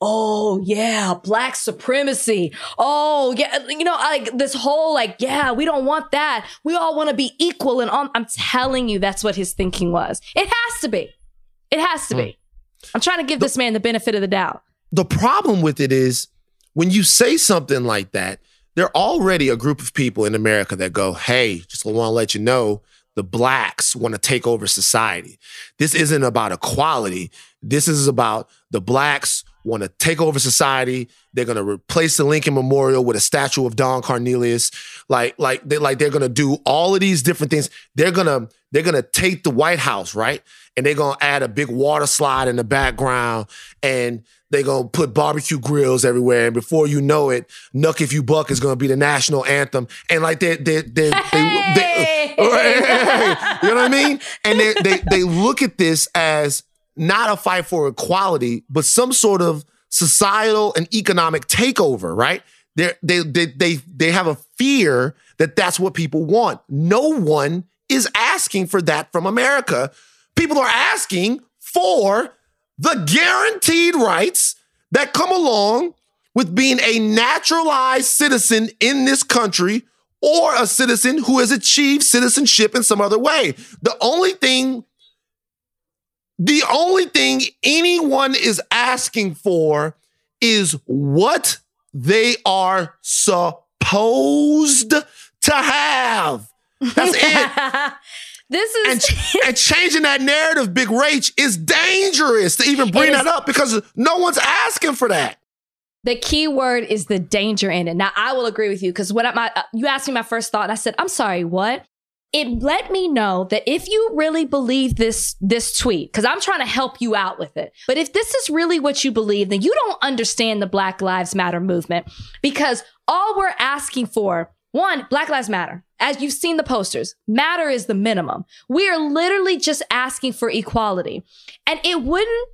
Oh yeah, black supremacy. Oh yeah, you know, like this whole like, yeah, we don't want that. We all want to be equal and on. I'm telling you, that's what his thinking was. It has to be. It has to mm. be. I'm trying to give the, this man the benefit of the doubt. The problem with it is when you say something like that, there are already a group of people in America that go, hey, just want to let you know the blacks want to take over society. This isn't about equality. This is about the blacks want to take over society. They're going to replace the Lincoln Memorial with a statue of Don Cornelius. Like, like they like they're going to do all of these different things. They're to they're to take the White House, right? and they're gonna add a big water slide in the background and they're gonna put barbecue grills everywhere and before you know it nuck if you buck is gonna be the national anthem. And like they they they, hey! *laughs* they, you know what i mean? And they, they they look at this as not a fight for equality but some sort of societal and economic takeover right? They they they they they have a fear that that's what people want. No one is asking for that from america. People are asking for the guaranteed rights that come along with being a naturalized citizen in this country or a citizen who has achieved citizenship in some other way. The only thing The only thing anyone is asking for is what they are supposed to have. That's *laughs* it. *laughs* this is and, and, changing that narrative, Big Rach, is dangerous to even bring that up because no one's asking for that. The key word is the danger in it. Now, I will agree with you because when I, my, uh, you asked me my first thought, and I said, "I'm sorry, what?" It let me know that if you really believe this this tweet, because I'm trying to help you out with it, but if this is really what you believe, then you don't understand the Black Lives Matter movement because all we're asking for one, Black Lives Matter. As you've seen the posters, matter is the minimum. We are literally just asking for equality. And it wouldn't,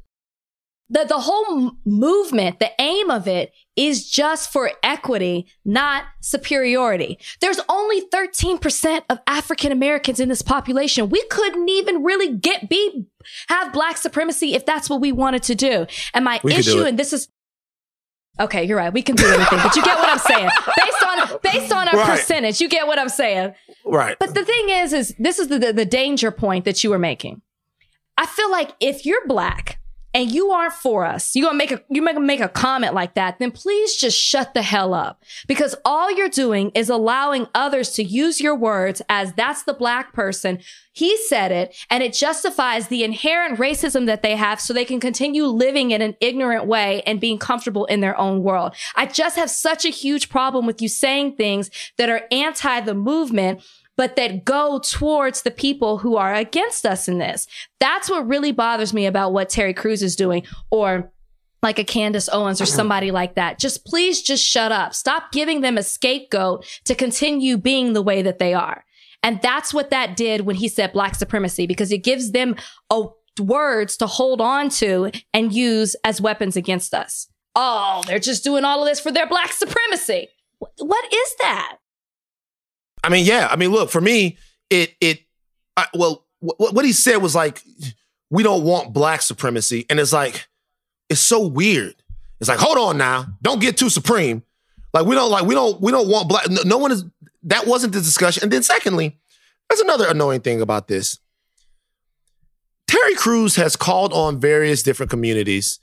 the, the whole movement, the aim of it is just for equity, not superiority. There's only 13% of African Americans in this population. We couldn't even really get, be, have black supremacy if that's what we wanted to do. And my we issue, and this is, Okay, you're right. We can do anything, but you get what I'm saying. *laughs* Based on based on a right. percentage, you get what I'm saying. Right. But the thing is, is this is the, the, the danger point that you were making. I feel like if you're black and you aren't for us, you're gonna make a you make make a comment like that, then please just shut the hell up. Because all you're doing is allowing others to use your words as that's the black person. He said it, and it justifies the inherent racism that they have so they can continue living in an ignorant way and being comfortable in their own world. I just have such a huge problem with you saying things that are anti the movement but that go towards the people who are against us in this. That's what really bothers me about what Terry Crews is doing or like a Candace Owens or somebody like that. Just please just shut up. Stop giving them a scapegoat to continue being the way that they are. And that's what that did when he said black supremacy because it gives them a words to hold on to and use as weapons against us. Oh, they're just doing all of this for their black supremacy. What is that? I mean, yeah. I mean, look, for me, it it I, well, what, what he said was like, we don't want black supremacy, and it's like, it's so weird. It's like, hold on now, don't get too supreme. Like we don't like we don't we don't want black. No, no one is. That wasn't the discussion. And then secondly, that's another annoying thing about this. Terry Crews has called on various different communities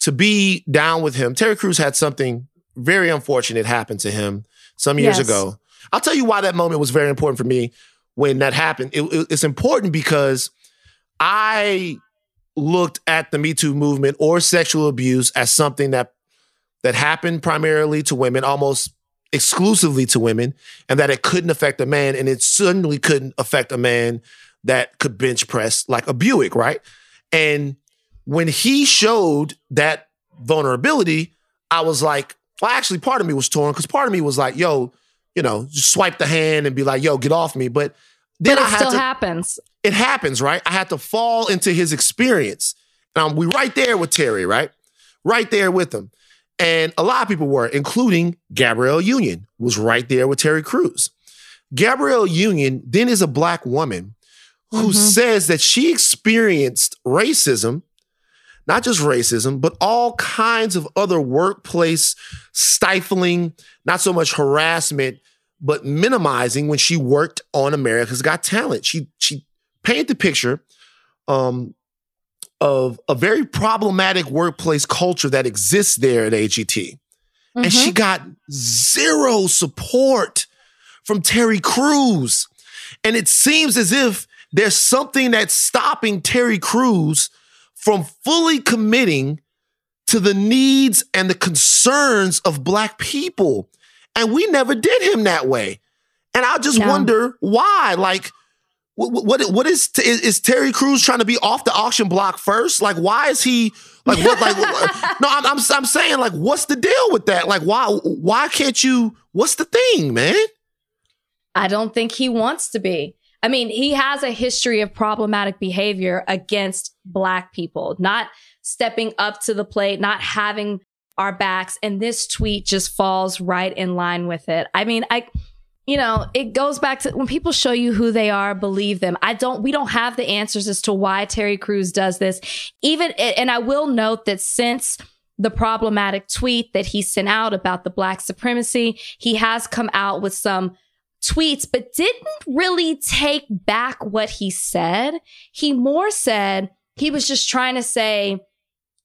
to be down with him. Terry Crews had something very unfortunate happen to him some years yes. ago. I'll tell you why that moment was very important for me when that happened. It, it, it's important because I looked at the Me Too movement or sexual abuse as something that that happened primarily to women, almost exclusively to women, and that it couldn't affect a man, and it certainly couldn't affect a man that could bench press like a Buick, right? And when he showed that vulnerability, I was like, well, actually, part of me was torn because part of me was like, yo, you know, just swipe the hand and be like, yo, get off me. But then but it I still to, happens. It happens, right? I had to fall into his experience. And I'm, we right there with Terry, right? Right there with him. And a lot of people were, including Gabrielle Union, was right there with Terry Crews. Gabrielle Union then is a black woman who mm-hmm. says that she experienced racism not just racism, but all kinds of other workplace stifling, not so much harassment, but minimizing when she worked on America's Got Talent. She she painted the picture um, of a very problematic workplace culture that exists there at AGT. Mm-hmm. And she mm-hmm. got zero support from Terry Crews. And it seems as if there's something that's stopping Terry Crews from fully committing to the needs and the concerns of Black people. And we never did him that way. And I just no. wonder why. Like, what, what, what is, is, is Terry Crews trying to be off the auction block first? Like, why is he like what? Like, *laughs* no, I'm, I'm I'm saying like, what's the deal with that? Like, why why can't you? What's the thing, man? I don't think he wants to be. I mean, he has a history of problematic behavior against Black people, not stepping up to the plate, not having our backs. And this tweet just falls right in line with it. I mean, I, you know, it goes back to when people show you who they are, believe them. I don't, we don't have the answers as to why Terry Crews does this. Even, and I will note that since the problematic tweet that he sent out about the black supremacy, he has come out with some tweets, but didn't really take back what he said. He more said, he was just trying to say,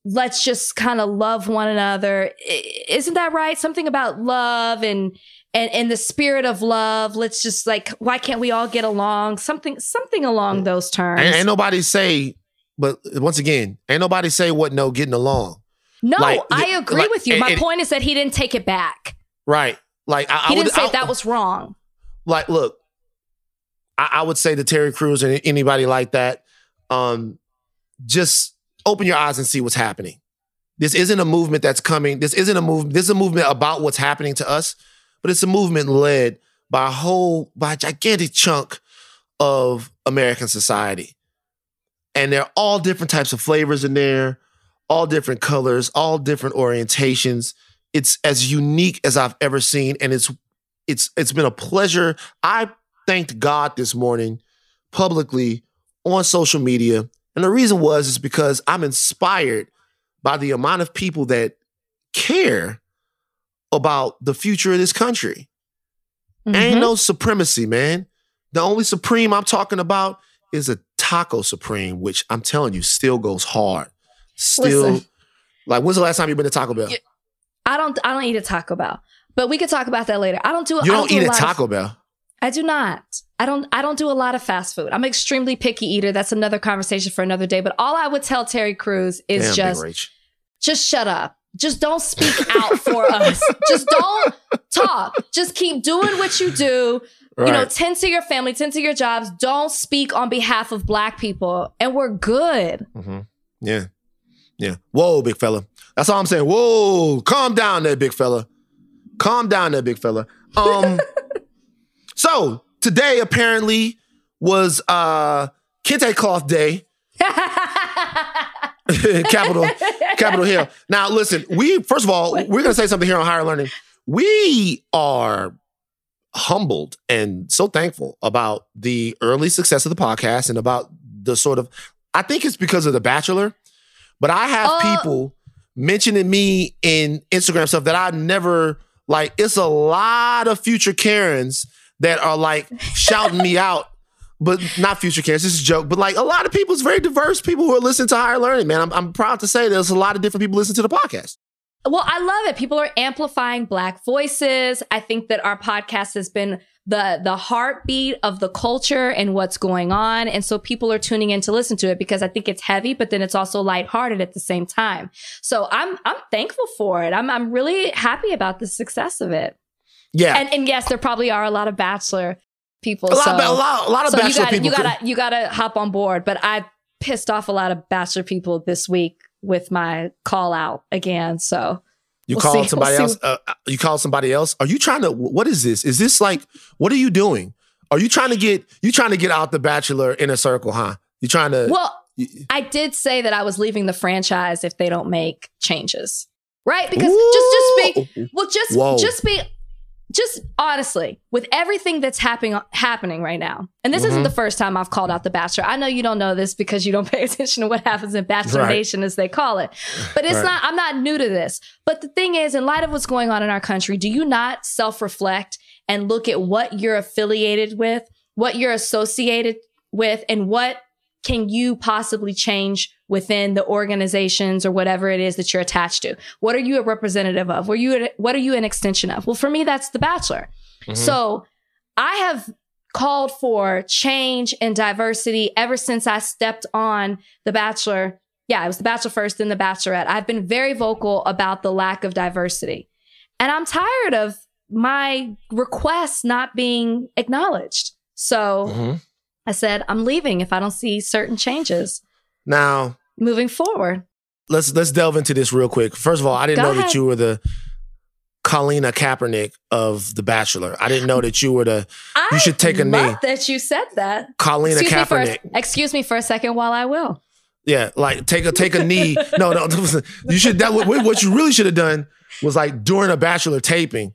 let's just kind of love one another. I- Isn't that right? Something about love and and and the spirit of love. Let's just like, why can't we all get along? Something something along those terms. Ain't, ain't nobody say, but once again, ain't nobody say what no getting along. no, like, I agree like, with you. My and- point is that he didn't take it back. Right. Like I, I He would, didn't say I- that was wrong. Like look I, I would say to terry Crews and anybody like that um just open your eyes and see what's happening. This isn't a movement that's coming. This isn't a movement this is a movement about what's happening to us but it's a movement led by a whole by a gigantic chunk of american society. And there are all different types of flavors in there all different colors all different orientations. It's as unique as i've ever seen and it's it's it's been a pleasure. I thanked God this morning publicly on social media. And the reason was is because I'm inspired by the amount of people that care about the future of this country. Ain't Mhm. no supremacy, man. The only supreme I'm talking about is a taco supreme, which I'm telling you still goes hard. Still, Listen. like when's the last time you've been to Taco Bell? I don't I don't eat a Taco Bell. But we could talk about that later. I don't do you I don't do eat a at lot of- Taco Bell. I do not. I don't I don't do a lot of fast food. I'm an extremely picky eater. That's another conversation for another day. But all I would tell Terry Crews is Damn, just just shut up. Just don't speak *laughs* out for us. Just don't talk. Just keep doing what you do. You know, tend to your family, tend to your jobs. Don't speak on behalf of black people. And we're good. hmm Yeah. Yeah. Whoa, big fella. That's all I'm saying. Whoa, calm down there, big fella. Calm down there, big fella. Um *laughs* so today apparently was uh Kente Cloth Day, *laughs* Capitol, Capitol Hill. Now listen, we first of all, we're gonna say something here on higher learning. We are humbled and so thankful about the early success of the podcast and about the sort of I think it's because of The Bachelor, but I have Uh, people mentioning me in Instagram stuff that I never like. It's a lot of future Karens that are like shouting me out, but not future Karens. This is a joke, but like a lot of people, it's very diverse people who are listening to higher learning. Man, I'm, I'm proud to say there's a lot of different people listening to the podcast. Well, I love it. People are amplifying black voices. I think that our podcast has been the the heartbeat of the culture and what's going on. And so people are tuning in to listen to it because I think it's heavy, but then it's also lighthearted at the same time. So I'm I'm thankful for it. I'm I'm really happy about the success of it. Yeah, And and yes, there probably are a lot of bachelor people. a lot, so, of, a lot, a lot of so you bachelor gotta people. you could- gotta you gotta hop on board. But I pissed off a lot of bachelor people this week with my call out again. So You We'll called see. *laughs* somebody We'll else. Uh, you called somebody else. Are you trying to? What is this? Is this like? What are you doing? Are you trying to get? You trying to get out the Bachelor inner circle, huh? You trying to? Well, I did say that I was leaving the franchise if they don't make changes. Right? Because just just be well just Whoa. just be just honestly, with everything that's happening happening right now. And this Mhm. isn't the first time I've called out the Bachelor. I know you don't know this because you don't *laughs* pay attention to what happens in Bachelor Right. Nation as they call it. But it's Right. not I'm not new to this. But the thing is, in light of what's going on in our country, do you not self-reflect and look at what you're affiliated with, what you're associated with, and what can you possibly change within the organizations or whatever it is that you're attached to? What are you a representative of? Were you what are you an extension of? Well, for me, that's The Bachelor. Mhm. So I have called for change and diversity ever since I stepped on The Bachelor. Yeah, it was The Bachelor first, then The Bachelorette. I've been very vocal about the lack of diversity. And I'm tired of my requests not being acknowledged. So Mhm. I said, I'm leaving if I don't see certain changes Now moving forward. let's let's delve into this real quick. First of all, I didn't Go know that you were the Colina Kaepernick of The Bachelor. I didn't know that you were the I You should take a knee. that you said that. Colina Excuse me, Kaepernick. excuse me for a second while I will. Yeah, like take a take a knee. No, no, *laughs* you should. That what, what you really should have done was like during a bachelor taping,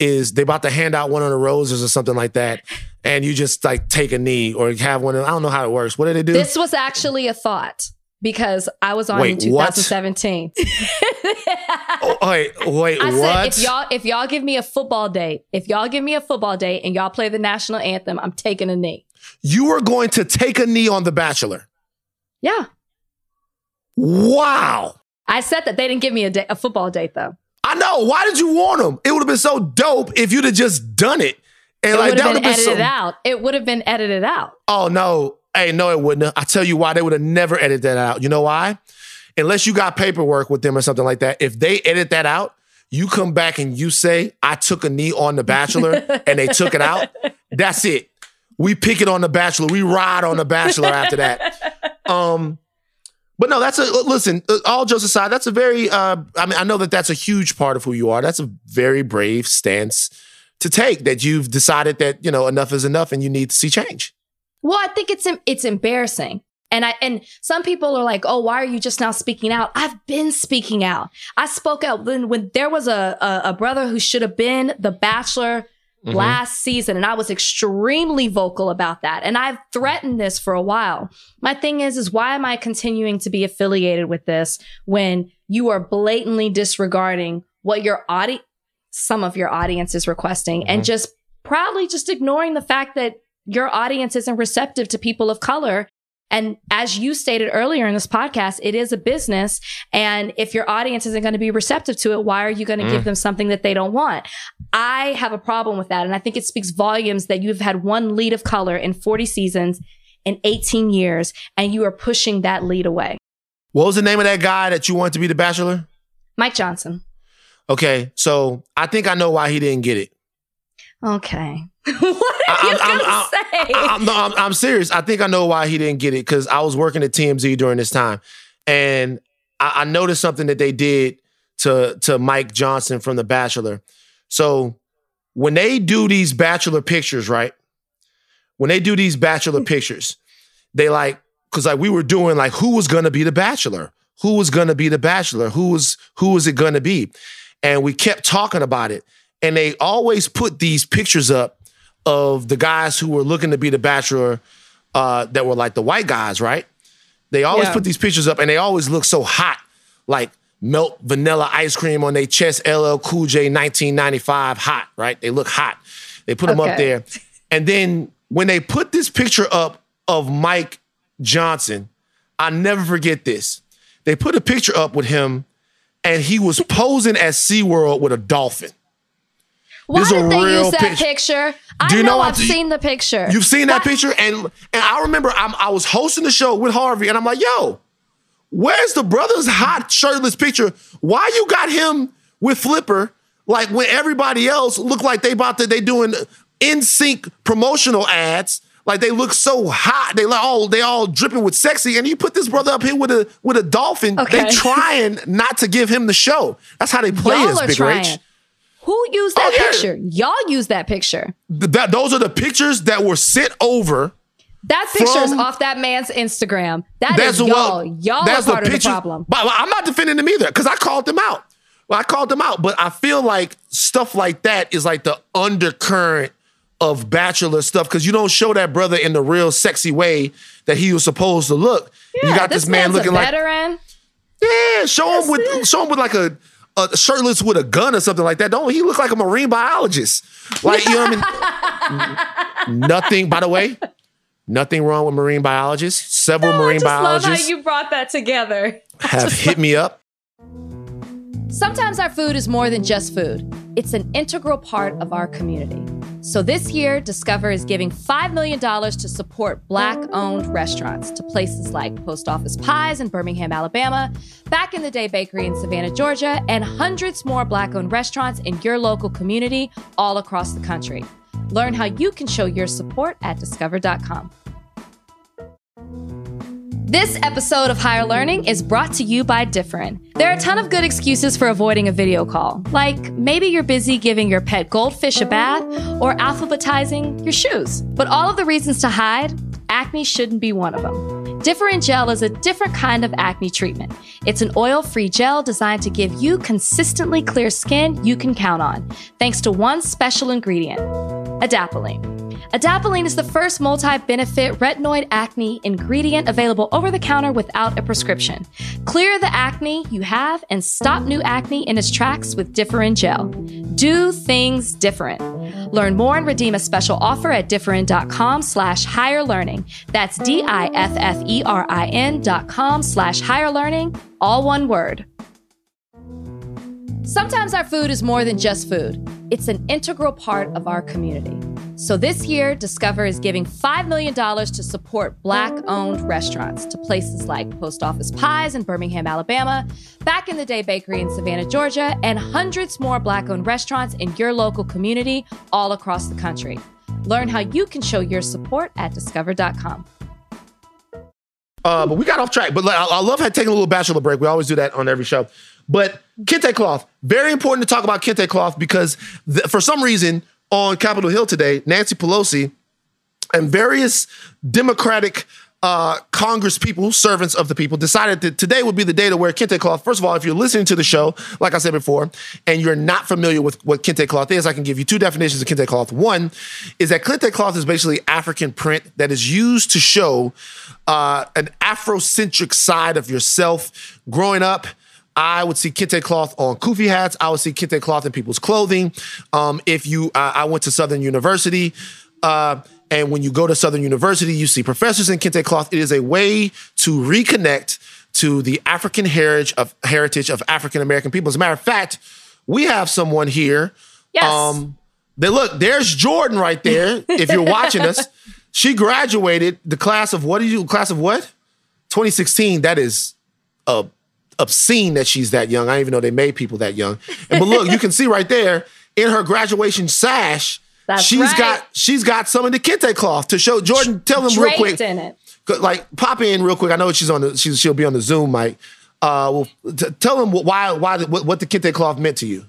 is they about to hand out one of the roses or something like that, and you just like take a knee or have one. I don't know how it works. What did they do? This was actually a thought because I was on Wait, in what? 2017. *laughs* oh, wait, wait, I what? said if y'all if y'all give me a football date, if y'all give me a football date and y'all play the national anthem, I'm taking a knee. you were going to take a knee on the Bachelor. Yeah. Wow. I said that they didn't give me a, day, a football date though. I know. Why did you warn them? It would have been so dope if you'd have just done it. And it like would that have would been have been edited so. out. It would have been edited out. Oh no. Hey, no, it wouldn't have. I tell you why they would have never edited that out. You know why? Unless you got paperwork with them or something like that. If they edit that out, you come back and you say, I took a knee on The Bachelor and they took it out. *laughs* That's it. We pick it on The Bachelor. We ride on The Bachelor after that. *laughs* Um, but no, that's a listen. uh, All jokes aside, that's a very. Uh, I mean, I know that that's a huge part of who you are. That's a very brave stance to take. That you've decided that you know enough is enough, and you need to see change. Well, I think it's it's embarrassing. And I and some people are like, "Oh, why are you just now speaking out?" I've been speaking out. I spoke out when when there was a a, a brother who should have been the bachelor Mhm. last season and I was extremely vocal about that. And I've threatened this for a while. My thing is is why am I continuing to be affiliated with this when you are blatantly disregarding what your audience some of your audience is requesting and Mhm. just proudly just ignoring the fact that your audience isn't receptive to people of color. And as you stated earlier in this podcast, it is a business. And if your audience isn't going to be receptive to it, why are you going to Mm. give them something that they don't want? I have a problem with that. And I think it speaks volumes that you've had one lead of color in 40 seasons in 18 years, and you are pushing that lead away. What was the name of that guy that you wanted to be the Bachelor? Mike Johnson. Okay, so I think I know why he didn't get it. Okay. *laughs* what are I- you I'm- I'm- to say? I, am no, I'm, I'm serious. I think I know why he didn't get it because I was working at TMZ during this time, and I, I noticed something that they did to to Mike Johnson from The Bachelor. So when they do these Bachelor pictures, right? When they do these Bachelor *laughs* pictures, they like because like we were doing like who was gonna be the Bachelor, who was gonna be the Bachelor, who was who was it gonna be, and we kept talking about it, and they always put these pictures up of the guys who were looking to be the bachelor uh, that were like the white guys, right? They always Yeah. put these pictures up and they always look so hot, like melt vanilla ice cream on their chest, LL Cool J 1995 hot, right? They look hot. They put them up there. And then when they put this picture up of Mike Johnson, I never forget this. They put a picture up with him and he was posing at SeaWorld with a dolphin. Why This did they use that picture. picture? I Do you know, know I've what- seen the picture. You've seen that Why- picture, and and I remember I'm, I was hosting the show with Harvey, and I'm like, "Yo, where's the brother's hot shirtless picture? Why you got him with Flipper? Like when everybody else look like they about to they doing NSYNC promotional ads, like they look so hot, they like all they all dripping with sexy, and you put this brother up here with a with a dolphin. Okay. They *laughs* trying not to give him the show. That's how they play Y'all us, are Big trying. Rach. Who used that Oh, yeah. picture? Y'all used that picture. Th- that those are the pictures that were sent over. That picture's From- off that man's Instagram. That is the y'all. y'all that's are part of the problem. But but I'm not defending them either because I called them out. Well, I called them out, but I feel like stuff like that is like the undercurrent of bachelor stuff because you don't show that brother in the real sexy way that he was supposed to look. you got this, man man's looking a like veteran. yeah, show him with show him with like a, a shirtless with a gun or something like that. Don't he look like a marine biologist? Like you know what I mean? *laughs* nothing. By the way, nothing wrong with marine biologists. Several I marine just love biologists how you brought that together. *laughs* have hit me up. Sometimes our food is more than just food, it's an integral part of our community. So this year, Discover is giving $5 million to support Black owned restaurants to places like Post Office Pies in Birmingham, Alabama, Back in the Day Bakery in Savannah, Georgia, and hundreds more Black owned restaurants in your local community all across the country. Learn how you can show your support at discover.com. This episode of Higher Learning is brought to you by Differin. There are a ton of good excuses for avoiding a video call, like maybe you're busy giving your pet goldfish a bath or alphabetizing your shoes. But all of the reasons to hide, acne shouldn't be one of them. Differin Gel is a different kind of acne treatment. It's an oil free gel designed to give you consistently clear skin you can count on, thanks to one special ingredient adapalene. Adapalene is the first multi benefit retinoid acne ingredient available over the counter without a prescription. Clear the acne you have and stop new acne in its tracks with Differin Gel. Do things different. Learn more and redeem a special offer at differin.com slash higher learning. That's D-I-F-F-E-R-I-N dot com slash higher learning, all one word. Sometimes our food is more than just food. It's an integral part of our community. So this year, Discover is giving $5 million to support Black owned restaurants to places like Post Office Pies in Birmingham, Alabama, Back in the Day Bakery in Savannah, Georgia, and hundreds more Black owned restaurants in your local community all across the country. Learn how you can show your support at discover.com. Uh, but we got off track. But I, I love taking a little bachelor break. We always do that on every show. But kente cloth, very important to talk about kente cloth because th- for some reason on Capitol Hill today, Nancy Pelosi and various Democratic uh, Congress people, servants of the people, decided that today would be the day to wear kente cloth. First of all, if you're listening to the show, like I said before, and you're not familiar with what kente cloth is, I can give you two definitions of kente cloth. One is that kente cloth is basically African print that is used to show uh, an Afrocentric side of yourself growing up. I would see kente cloth on kufi hats. I would see kente cloth in people's clothing. Um, if you, uh, I went to Southern University. Uh, and when you go to Southern University, you see professors in kente cloth. It is a way to reconnect to the African heritage of heritage of African American people. As a matter of fact, we have someone here. Yes. Um, they look, there's Jordan right there. *laughs* if you're watching us, she graduated the class of what did you class of what? 2016. That is uh, obscene that she's that young. I didn't even know they made people that young. And but look, you can see right there in her graduation sash. That's she's right. got she's got some of the kente cloth to show. Jordan, tell them real quick. in it. Like pop in real quick. I know she's on the she's, she'll be on the Zoom mic. Uh, well, t- tell them why why the- what, what the kente cloth meant to you.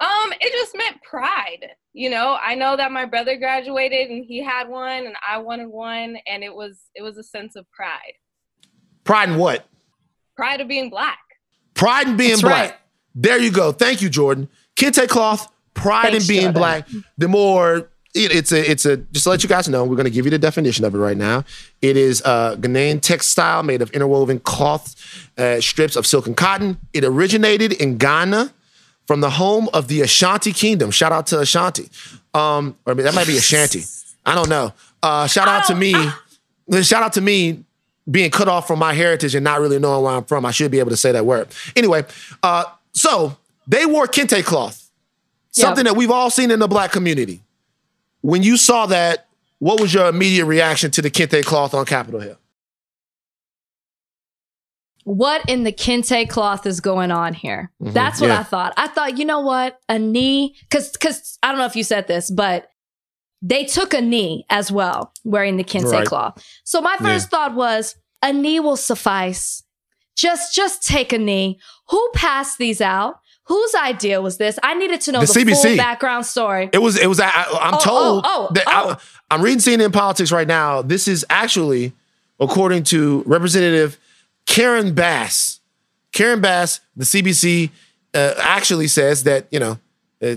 Um, it just meant pride. You know, I know that my brother graduated and he had one and I wanted one and it was it was a sense of pride. Pride in what? Pride of being black. Pride in being That's black. right. There you go. Thank you, Jordan. Kente cloth, pride Thanks, in being Jordan. black. The more it- it's a it's a just to let you guys know, we're going to give you the definition of it right now. It is a Ghanaian textile made of interwoven cloth uh, strips of silk and cotton. It originated in Ghana from the home of the Ashanti Kingdom. Shout out to Ashanti, um, or that might be Ashanti. I don't know. Uh, shout out to me. Shout out to me being cut off from my heritage and not really knowing where I'm from. I should be able to say that word. Anyway, uh, so they wore kente cloth, something Yeah. that we've all seen in the black community. When you saw that, what was your immediate reaction to the kente cloth on Capitol Hill? what in the kente cloth is going on here? That's what yeah. I thought. I thought, you know what? A knee, because because I don't know if you said this, but they took a knee as well wearing the kente Right. cloth. So my first thought was a knee will suffice. Just just take a knee. Who passed these out? Whose idea was this? I needed to know The the, CBC. full background story. It was. It was. I, I'm Oh, told oh, oh, that oh. I, I'm reading CNN Politics right now. This is actually, according to Representative Karen Bass. Karen Bass, the CBC, uh, actually says that you know uh,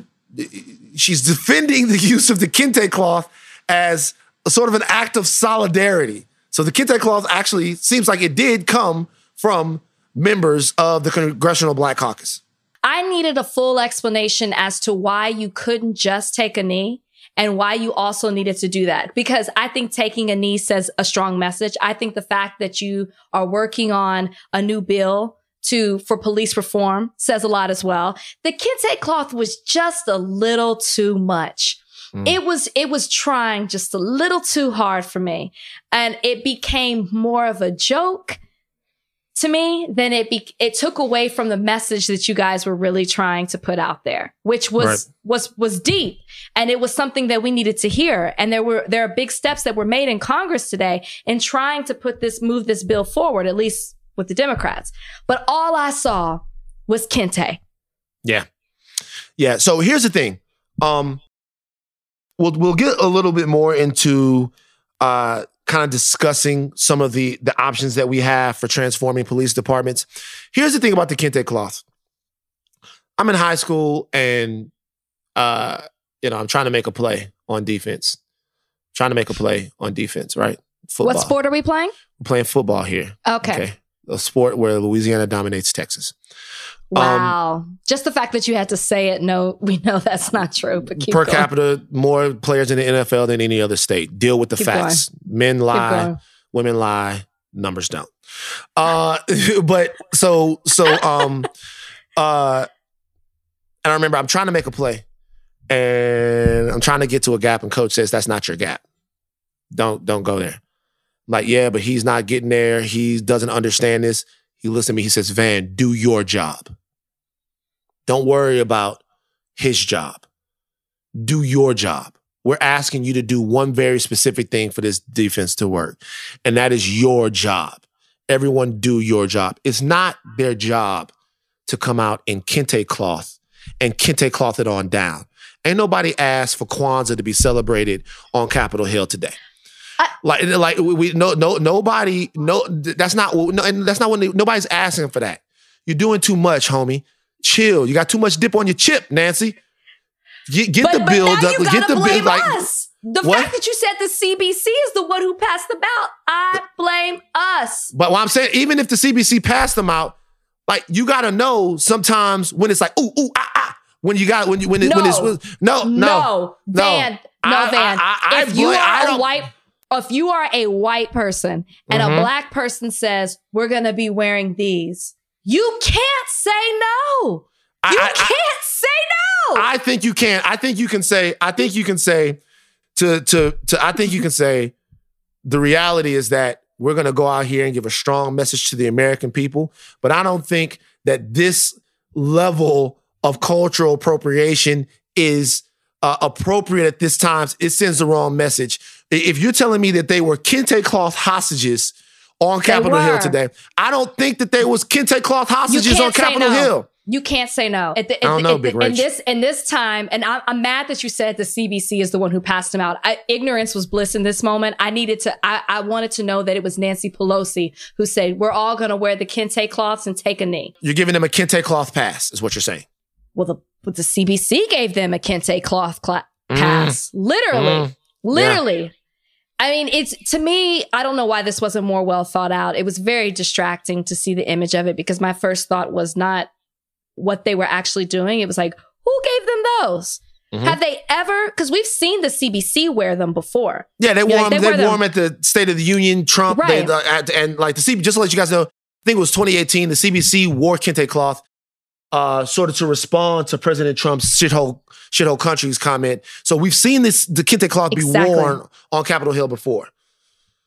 she's defending the use of the kente cloth as a sort of an act of solidarity. So the kente cloth actually seems like it did come from members of the Congressional Black Caucus. I needed a full explanation as to why you couldn't just take a knee and why you also needed to do that. Because I think taking a knee says a strong message. I think the fact that you are working on a new bill to for police reform says a lot as well. The kente cloth was just a little too much. Mm. It was it was trying just a little too hard for me. And it became more of a joke to me, then it be, it took away from the message that you guys were really trying to put out there, which was Right. was was deep, and it was something that we needed to hear. And there were there are big steps that were made in Congress today in trying to put this move this bill forward, at least with the Democrats. But all I saw was Kente. Yeah. Yeah. So here's the thing. Um we'll we'll get a little bit more into uh kind of discussing some of the the options that we have for transforming police departments. Here's the thing about the Kente cloth. I'm in high school and uh you know, I'm trying to make a play on defense. Trying to make a play on defense, right? Football. What sport are we playing? We're playing football here. Okay. Okay. A sport where Louisiana dominates Texas. Wow. Um, Just the fact that you had to say it, no, *laughs* we know that's not true. But per going. capita, more players in the NFL than any other state. Deal with the keep facts. Going. Men lie, women lie, numbers don't. Uh, *laughs* but so so um uh and I remember I'm trying to make a play and I'm trying to get to a gap and coach says that's not your gap. Don't don't go there. Like, yeah, but he's not getting there. He doesn't understand this. He listens to me. He says, Van, do your job. Don't worry about his job. Do your job. We're asking you to do one very specific thing for this defense to work, and that is your job. Everyone do your job. It's not their job to come out in kente cloth and kente cloth it on down. Ain't nobody asked for Kwanzaa to be celebrated on Capitol Hill today. I, like, like we no no nobody no that's not no and that's not when they, nobody's asking for that. You're doing too much, homie. Chill. You got too much dip on your chip, Nancy. Get, get but, the bill. But get the bill. Like us. the what? fact that you said the CBC is the one who passed them out, I blame us. But what I'm saying, even if the CBC passed them out, like you got to know sometimes when it's like ooh ooh ah ah when you got when you when it, no. when it's no no no Van no, no Van. I, I, if you are a white if you are a white person and mm-hmm. a black person says we're gonna be wearing these, you can't say no. You I, can't say no. I think you can. I think you can say. I think you can say to to to. I think you can say the reality is that we're going to go out here and give a strong message to the American people. But I don't think that this level of cultural appropriation is uh, appropriate at this time. It sends the wrong message. If you're telling me that they were kente cloth hostages on Capitol Hill today, I don't think that there was kente cloth hostages on Capitol no. Hill. You can't say no. At the, at I don't know, Big In this, in this time, and I'm, I'm, mad that you said the CBC is the one who passed him out. I, ignorance was bliss in this moment. I needed to, I, I wanted to know that it was Nancy Pelosi who said, we're all going to wear the kente cloths and take a knee. You're giving them a kente cloth pass, is what you're saying. Well, the, but the CBC gave them a kente cloth cl- mm. pass. Mm. Literally. Mm. Literally. Yeah. I mean, it's to me, I don't know why this wasn't more well thought out. It was very distracting to see the image of it because my first thought was not what they were actually doing. It was like, who gave them those? Mm-hmm. Have they ever? Because we've seen the CBC wear them before. Yeah, they wore like, them. They, they wore them at the State of the Union, Trump, right. they, uh, and like the CBC. Just to let you guys know, I think it was 2018. The CBC wore kente cloth, uh, sort of to respond to President Trump's shithole shithole countries comment. So we've seen this the kente cloth exactly. be worn on Capitol Hill before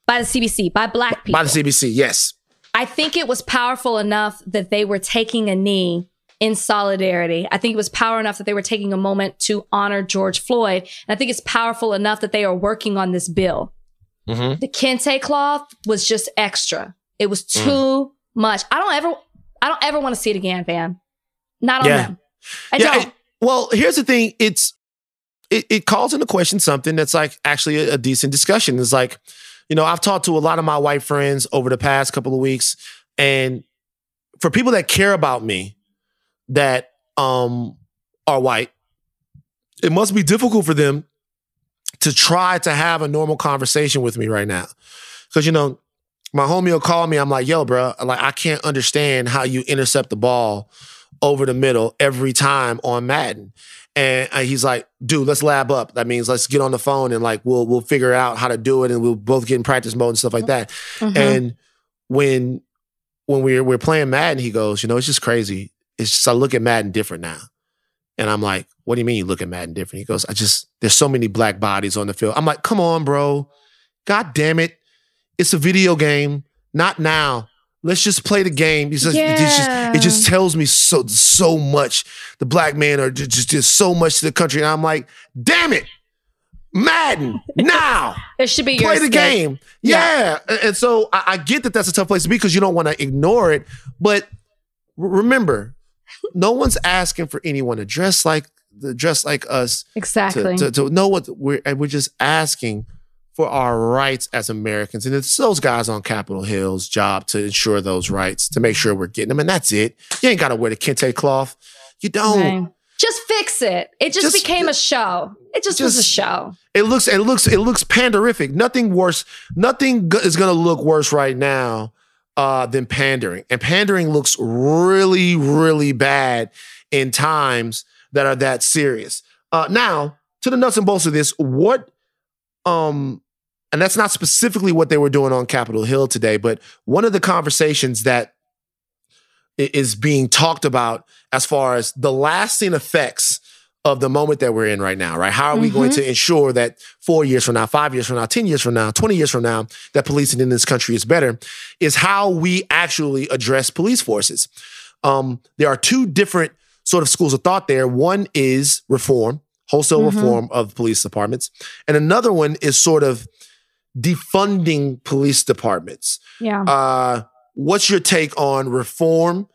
by the CBC, by black people, by the CBC. Yes, I think it was powerful enough that they were taking a knee in solidarity. I think it was power enough that they were taking a moment to honor George Floyd. And I think it's powerful enough that they are working on this bill. Mm-hmm. The kente cloth was just extra. It was mm. too mm. much. I don't ever, I don't ever want to see it again, Van. Not on yeah. them. I yeah, don't. It, well, here's the thing. It's it, it calls into question something that's like actually a, a decent discussion. It's like, you know, I've talked to a lot of my white friends over the past couple of weeks, and for people that care about me, that um, are white, it must be difficult for them to try to have a normal conversation with me right now. Because, you know, my homie will call me. I'm like, yo, bro, like, I can't understand how you intercept the ball over the middle every time on Madden. And uh, he's like, dude, let's lab up. That means let's get on the phone and like we'll we'll figure out how to do it and we'll both get in practice mode and stuff like that. Mm-hmm. And when when we're we're playing Madden, he goes, you know, it's just crazy it's just I look at Madden different now. And I'm like, what do you mean you look at Madden different? He goes, I just, there's so many black bodies on the field. I'm like, come on, bro. God damn it. It's a video game. Not now. Let's just play the game. He says, yeah. it, just, it just tells me so so much. The black man are just just so much to the country. And I'm like, damn it. Madden *laughs* now. it should be your play the game. Yeah. yeah. And so I, I, get that that's a tough place to be because you don't want to ignore it. But remember, no one's asking for anyone to dress like the dress like us. Exactly. To, to, to know what we're and we're just asking for our rights as Americans. And it's those guys on Capitol Hill's job to ensure those rights, to make sure we're getting them. And that's it. You ain't gotta wear the kente cloth. You don't. Just fix it. It just, just became a show. It just, just, was a show. It looks, it looks, it looks panderific. Nothing worse. Nothing is gonna look worse right now uh, than pandering. And pandering looks really, really bad in times that are that serious. Uh, now, to the nuts and bolts of this, what, um, and that's not specifically what they were doing on Capitol Hill today, but one of the conversations that is being talked about as far as the lasting effects of the moment that we're in right now, right? How are we mm-hmm. going to ensure that four years from now, five years from now, 10 years from now, 20 years from now, that policing in this country is better, is how we actually address police forces. Um, there are two different sort of schools of thought there. One is reform, wholesale mm-hmm. reform of police departments, and another one is sort of defunding police departments. Yeah. Uh, what's your take on reform?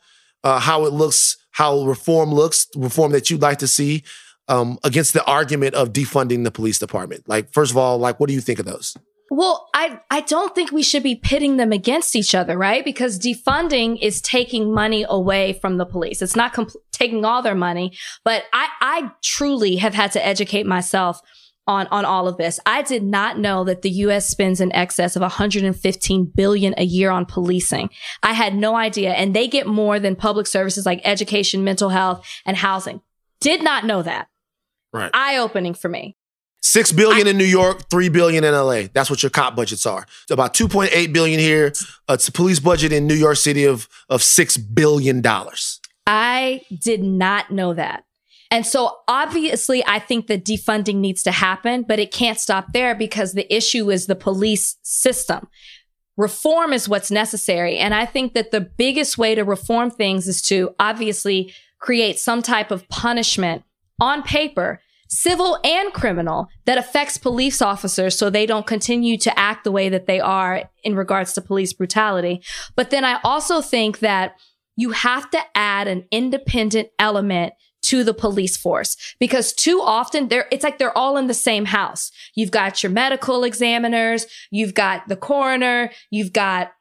Uh, how it looks how reform looks, reform that you'd like to see um, against the argument of defunding the police department? Like, first of all, like, what do you think of those? Well, I, I don't think we should be pitting them against each other, right? Because defunding is taking money away from the police. It's not compl- taking all their money, but I, I truly have had to educate myself on, on all of this. I did not know that the US spends in excess of 115 billion a year on policing. I had no idea. And they get more than public services like education, mental health, and housing. Did not know that. Right. Eye opening for me. Six billion I, in New York, three billion in LA. That's what your cop budgets are. It's about 2.8 billion here. Uh, it's a police budget in New York City of, of six billion dollars. I did not know that. And so obviously, I think that defunding needs to happen, but it can't stop there because the issue is the police system. Reform is what's necessary. And I think that the biggest way to reform things is to obviously create some type of punishment on paper, civil and criminal, that affects police officers so they don't continue to act the way that they are in regards to police brutality. But then I also think that you have to add an independent element to the police force because too often they're it's like they're all in the same house. You've got your medical examiners, you've got the coroner, you've got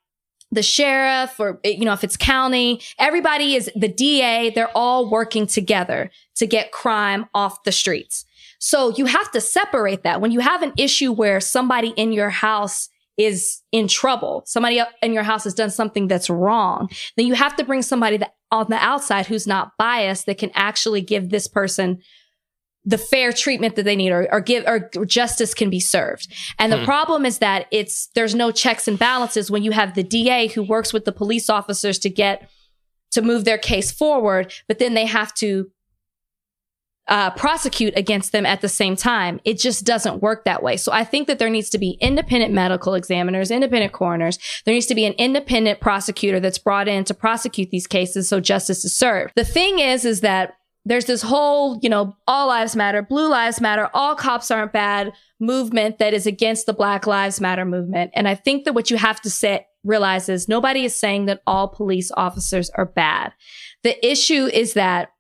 the sheriff or eh, you know if it's county, everybody is the DA, they're all working together to get crime off the streets. So you have to separate that. When you have an issue where somebody in your house is in trouble, somebody in your house has done something that's wrong, then you have to bring somebody that on the outside who's not biased that can actually give this person the fair treatment that they need or, or give or justice can be served. And the hmm. problem is that it's there's no checks and balances when you have the DA who works with the police officers to get to move their case forward, but then they have to uh, prosecute against them at the same time. It just doesn't work that way. So I think that there needs to be independent medical examiners, independent coroners. There needs to be an independent prosecutor that's brought in to prosecute these cases so justice is served. The thing is, is that there's this whole, you know, all lives matter, blue lives matter, all cops aren't bad movement that is against the Black Lives Matter movement. And I think that what you have to say, realize is nobody is saying that all police officers are bad. The issue is that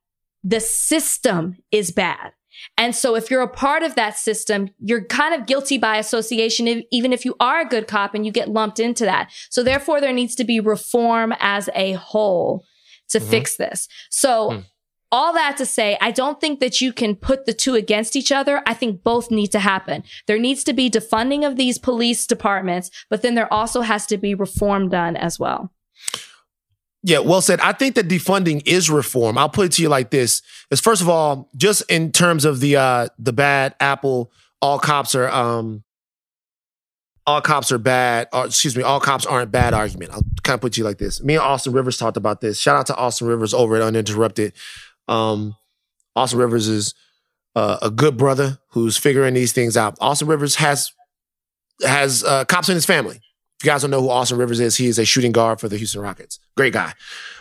the system is bad. And so if you're a part of that system, you're kind of guilty by association, even if you are a good cop and you get lumped into that. So therefore, there needs to be reform as a whole to mm-hmm. fix this. So mm. all that to say, I don't think that you can put the two against each other. I think both need to happen. There needs to be defunding of these police departments, but then there also has to be reform done as well. Yeah, well said. I think that defunding is reform. I'll put it to you like this: is first of all, just in terms of the uh the bad apple, all cops are um all cops are bad, or excuse me, all cops aren't bad argument. I'll kind of put you like this. Me and Austin Rivers talked about this. Shout out to Austin Rivers over at Uninterrupted. Um, Austin Rivers is uh, a good brother who's figuring these things out. Austin Rivers has has uh, cops in his family. If you guys don't know who Austin Rivers is, he is a shooting guard for the Houston Rockets. Great guy.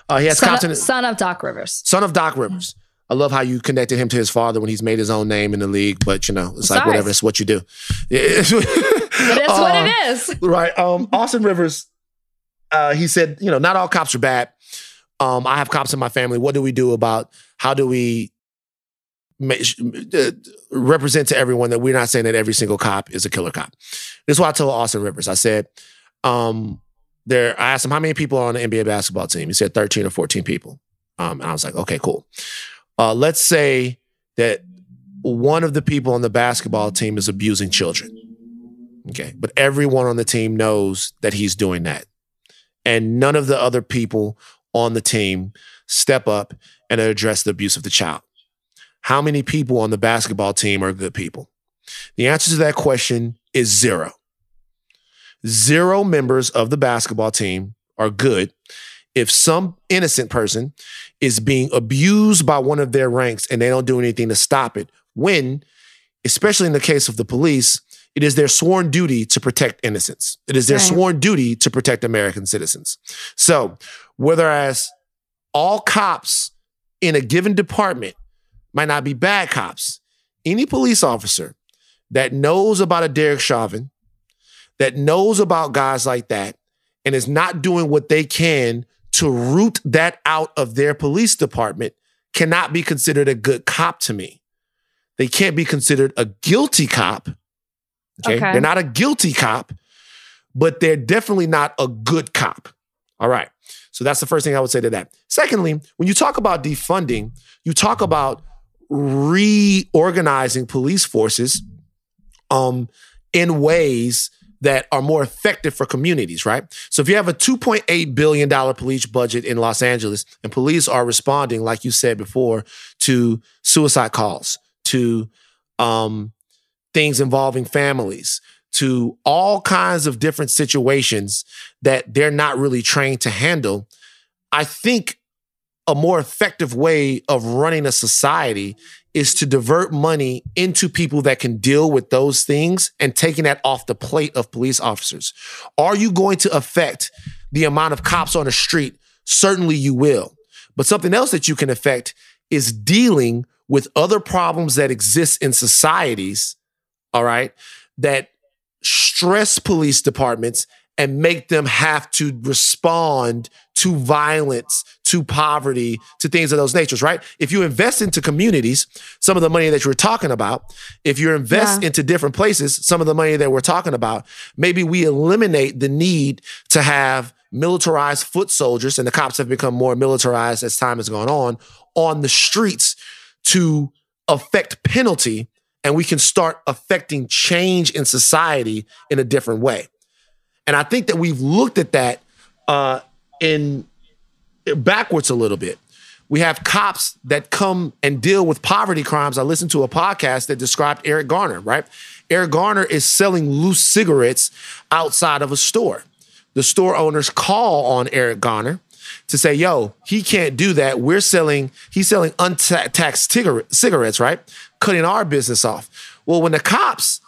Uh, he has son, of, son of Doc Rivers. Son of Doc Rivers. I love how you connected him to his father when he's made his own name in the league, but you know, it's like whatever, it's what you do. *laughs* That's uh, what it is. *laughs* Right. Um, Austin Rivers, uh, he said, you know, not all cops are bad. Um, I have cops in my family. What do we do about how do we make, uh, represent to everyone that we're not saying that every single cop is a killer cop? This is what I told Austin Rivers. I said, um, there, I asked him how many people are on the NBA basketball team. He said 13 or 14 people. Um, and I was like, okay, cool. Uh, let's say that one of the people on the basketball team is abusing children. Okay. But everyone on the team knows that he's doing that. and none of the other people on the team step up and address the abuse of the child? How many people on the basketball team are good people? The answer to that question is zero. Zero members of the basketball team are good. If some innocent person is being abused by one of their ranks and they don't do anything to stop it, when, especially in the case of the police, it is their sworn duty to protect innocents. It is their right. sworn duty to protect American citizens. So, whether whereas all cops in a given department might not be bad cops, any police officer that knows about a Derek Chauvin, that knows about guys like that, and is not doing what they can to root that out of their police department cannot be considered a good cop to me. They can't be considered a guilty cop. Okay? okay. They're not a guilty cop, but they're definitely not a good cop. All right. So that's the first thing I would say to that. Secondly, when you talk about defunding, you talk about reorganizing police forces um, in ways that are more effective for communities, right? So if you have a $2.8 billion police budget in Los Angeles and police are responding, like you said before, to suicide calls, to um, things involving families, to all kinds of different situations that they're not really trained to handle, I think a more effective way of running a society is to divert money into people that can deal with those things and taking that off the plate of police officers. Are you going to affect the amount of cops on the street? Certainly you will. But something else that you can affect is dealing with other problems that exist in societies, all right, that stress police departments and make them have to respond to violence, to poverty, to things of those natures, right? If you invest into communities, some of the money that you were talking about, if you invest yeah. into different places, some of the money that we're talking about, maybe we eliminate the need to have militarized foot soldiers, and the cops have become more militarized as time has gone on, on the streets to affect penalty, and we can start affecting change in society in a different way. And I think that we've looked at that uh, in backwards a little bit. We have cops that come and deal with poverty crimes. I listened to a podcast that described Eric Garner, right? Eric Garner is selling loose cigarettes outside of a store. The store owners call on Eric Garner to say, yo, he can't do that. We're selling, he's selling untaxed cigarettes, right? Cutting our business off. Well, when the cops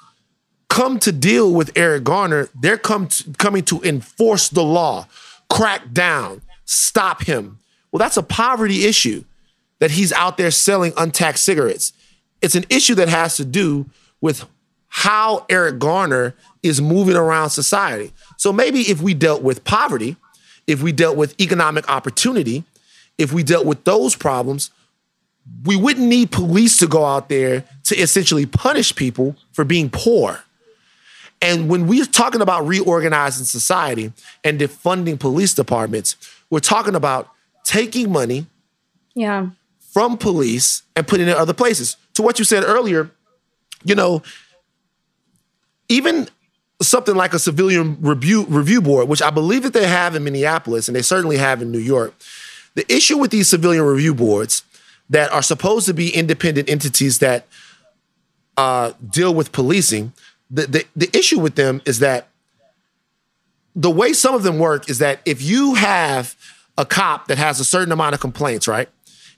come to deal with Eric Garner, they're come to, coming to enforce the law, crack down, stop him. Well, that's a poverty issue that he's out there selling untaxed cigarettes. It's an issue that has to do with how Eric Garner is moving around society. So maybe if we dealt with poverty, if we dealt with economic opportunity, if we dealt with those problems, we wouldn't need police to go out there to essentially punish people for being poor. And when we're talking about reorganizing society and defunding police departments, we're talking about taking money yeah. from police and putting it in other places. To what you said earlier, you know, even something like a civilian review review board, which I believe that they have in Minneapolis and they certainly have in New York. The issue with these civilian review boards that are supposed to be independent entities that uh, deal with policing the, the, the issue with them is that the way some of them work is that if you have a cop that has a certain amount of complaints, right?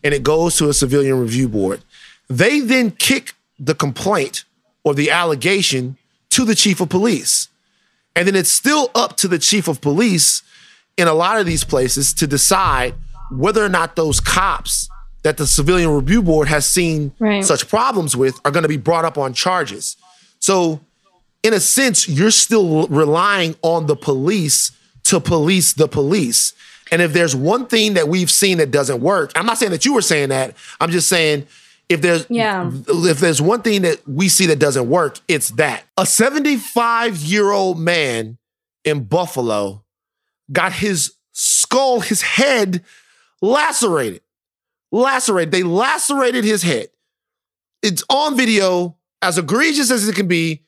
And it goes to a civilian review board, they then kick the complaint or the allegation to the chief of police. And then it's still up to the chief of police in a lot of these places to decide whether or not those cops that the civilian review board has seen right. such problems with are going to be brought up on charges. So in a sense, you're still relying on the police to police the police. And if there's one thing that we've seen that doesn't work, I'm not saying that you were saying that. I'm just saying if there's yeah. if there's one thing that we see that doesn't work, it's that. A 75 year old man in Buffalo got his skull, his head lacerated. Lacerated. They lacerated his head. It's on video, as egregious as it can be.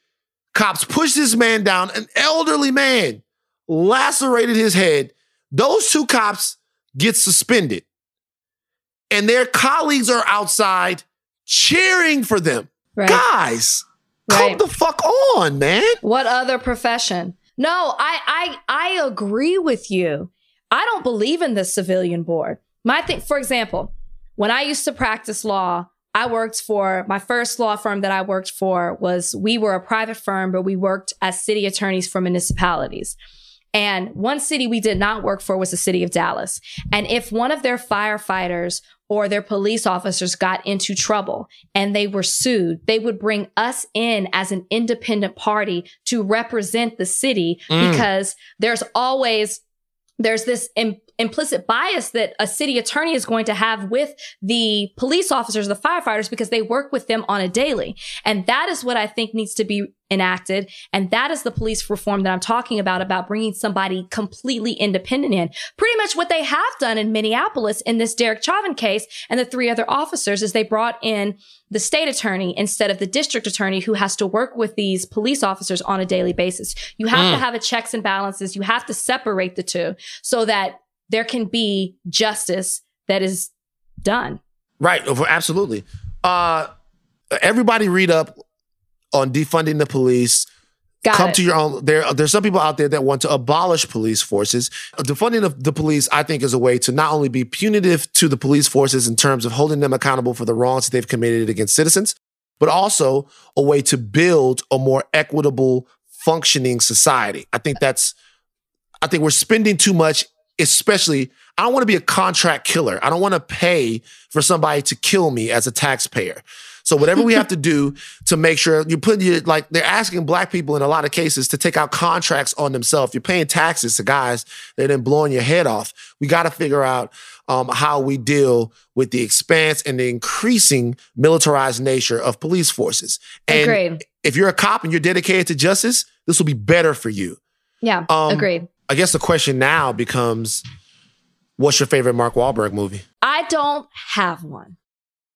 Cops pushed this man down, an elderly man, lacerated his head. Those two cops get suspended, and their colleagues are outside cheering for them. Right. Guys, come the fuck on, man. What other profession? No, I I I agree with you. I don't believe in the civilian board. My thing, for example, when I used to practice law, I worked for my first law firm that I worked for was we were a private firm, but we worked as city attorneys for municipalities. And one city we did not work for was the city of Dallas. And if one of their firefighters or their police officers got into trouble and they were sued, they would bring us in as an independent party to represent the city Mm. because there's always there's this im- implicit bias that a city attorney is going to have with the police officers, the firefighters, because they work with them on a daily. And that is what I think needs to be enacted. And that is the police reform that I'm talking about, about bringing somebody completely independent in. Pretty much what they have done in Minneapolis in this Derek Chauvin case and the three other officers is they brought in the state attorney instead of the district attorney who has to work with these police officers on a daily basis. You have to Mm. have a checks and balances. You have to separate the two so that there can be justice that is done. Right, absolutely. Uh, everybody read up on defunding the police. Got Come it. to your own. There, there's some people out there that want to abolish police forces. Defunding of the police, I think, is a way to not only be punitive to the police forces in terms of holding them accountable for the wrongs that they've committed against citizens, but also a way to build a more equitable, functioning society. I think that's. I think we're spending too much, especially. I don't want to be a contract killer. I don't want to pay for somebody to kill me as a taxpayer. So whatever we have to do *laughs* to make sure you put your like they're asking black people in a lot of cases to take out contracts on themselves. You're paying taxes to guys that are then blowing your head off. We got to figure out um, how we deal with the expanse and the increasing militarized nature of police forces. And Agreed. if you're a cop and you're dedicated to justice, this will be better for you. Yeah. Um, agreed. I guess the question now becomes, what's your favorite Mark Wahlberg movie? I don't have one.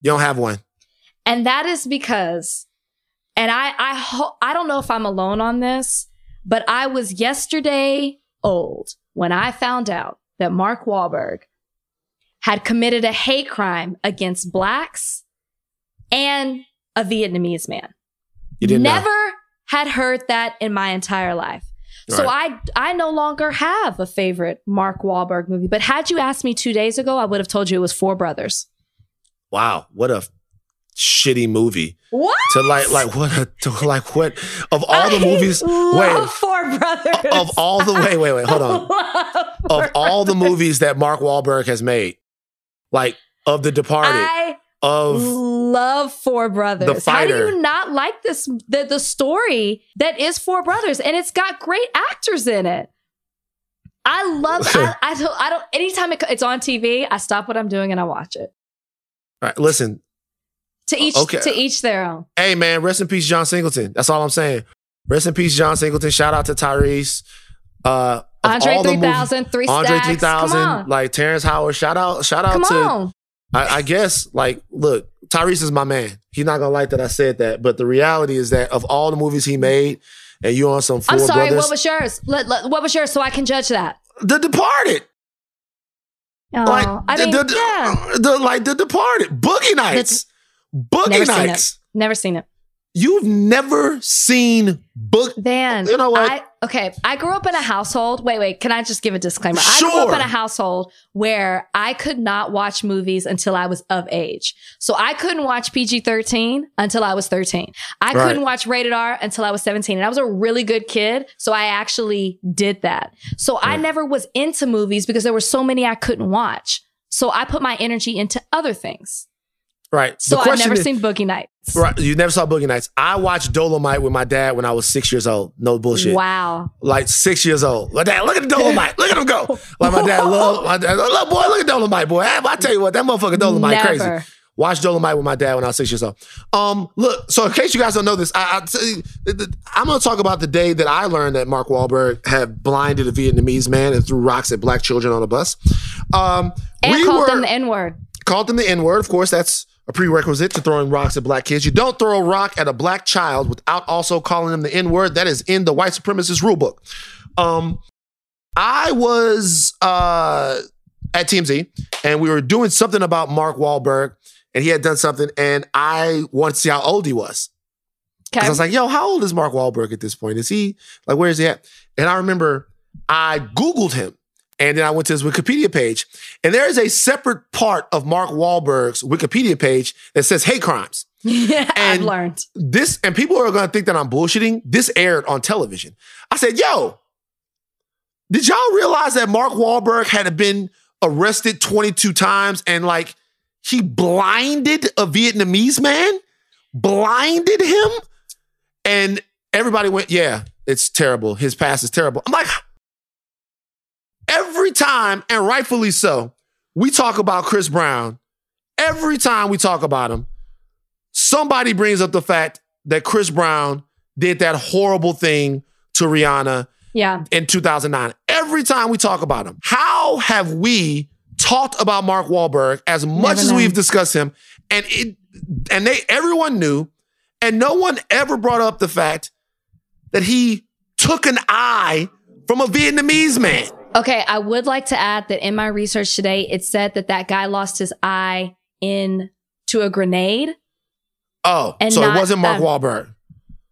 You don't have one. And that is because, and I, I, ho- I don't know if I'm alone on this, but I was yesterday old when I found out that Mark Wahlberg had committed a hate crime against blacks and a Vietnamese man. You didn't Never know. had heard that in my entire life. So I I no longer have a favorite Mark Wahlberg movie. But had you asked me two days ago, I would have told you it was Four Brothers. Wow, what a shitty movie. What? To like, like what? A, to like what? Of all the movies, love wait. Four Brothers. Of all the wait, wait, wait, hold on. *laughs* Of all the movies that Mark Wahlberg has made, like of The Departed, I of love Four Brothers. The How do you not like this? The the story that is Four Brothers, and it's got great actors in it. I love. I, *laughs* I don't. I don't. Anytime it, it's on TV, I stop what I'm doing and I watch it. all right, listen, To each, Okay. to each their own. hey man, rest in peace, John Singleton. That's all I'm saying. Rest in peace, John Singleton. Shout out to Tyrese. Uh, Andre all the three movies- thousand, three Andre 3000, Come on, like Terrence Howard. Shout out, shout out come to on. I, I guess like look, Tyrese is my man. He's not gonna like that I said that, but the reality is that of all the movies he made, and you on some 4 I'm sorry. brothers, What was yours? Let, let- what was yours so I can judge that? The Departed, Oh, like I the, mean, the, yeah. the- like The Departed, Boogie Nights, Boogie Never seen Nights. Never seen it. You've never seen Book. Van, You know what? I, okay, I grew up in a household. Wait, wait. Can I just give a disclaimer? Sure. I grew up in a household where I could not watch movies until I was of age. So I couldn't watch PG thirteen until I was thirteen. I Right. couldn't watch rated R until I was seventeen, and I was a really good kid. So I actually did that. So I never was into movies because there were so many I couldn't watch. So I put my energy into other things. Right. So the I've never is, seen Boogie Nights. Right. You never saw Boogie Nights. I watched Dolomite with my dad when I was six years old. No bullshit. Wow. like six years old. My dad, look at the Dolomite. Look at him go. Like my dad love my dad. Look, boy, look at Dolomite, boy. I, I tell you what, that motherfucker Dolomite crazy. Never. Watch Dolomite with my dad when I was six years old. Um, look, so in case you guys don't know this, I, I tell you, the- the- I'm gonna talk about the day that I learned that Mark Wahlberg had blinded a Vietnamese man and threw rocks at black children on a bus. Um, And we called were them the N word. called them the N word. Of course, that's a prerequisite to throwing rocks at black kids. You don't throw a rock at a black child without also calling them the N word. That is in the white supremacist rule book. Um, I was uh, at TMZ and we were doing something about Mark Wahlberg and he had done something and I wanted to see how old he was. Because I was like, yo, how old is Mark Wahlberg at this point? Is he, like, where is he at? And I remember I Googled him and then I went to his Wikipedia page and there is a separate part of Mark Wahlberg's Wikipedia page that says hate crimes. yeah, *laughs* I've And- learned. This, and people are gonna think that I'm bullshitting. This aired on television. I said, yo, did y'all realize that Mark Wahlberg had been arrested 22 times and like he blinded a Vietnamese man? Blinded him? And everybody went, yeah, it's terrible. His past is terrible. I'm like, every time, and rightfully so, we talk about Chris Brown. Every time we talk about him, somebody brings up the fact that Chris Brown did that horrible thing to Rihanna Yeah. in 2009. Every time we talk about him, how have we talked about Mark Wahlberg as much Never as known. we've discussed him, and it, and they everyone knew, and no one ever brought up the fact that he took an eye from a Vietnamese man. Okay, I would like to add that in my research today, it said that that guy lost his eye in to a grenade. Oh, And so it wasn't Mark Wahlberg.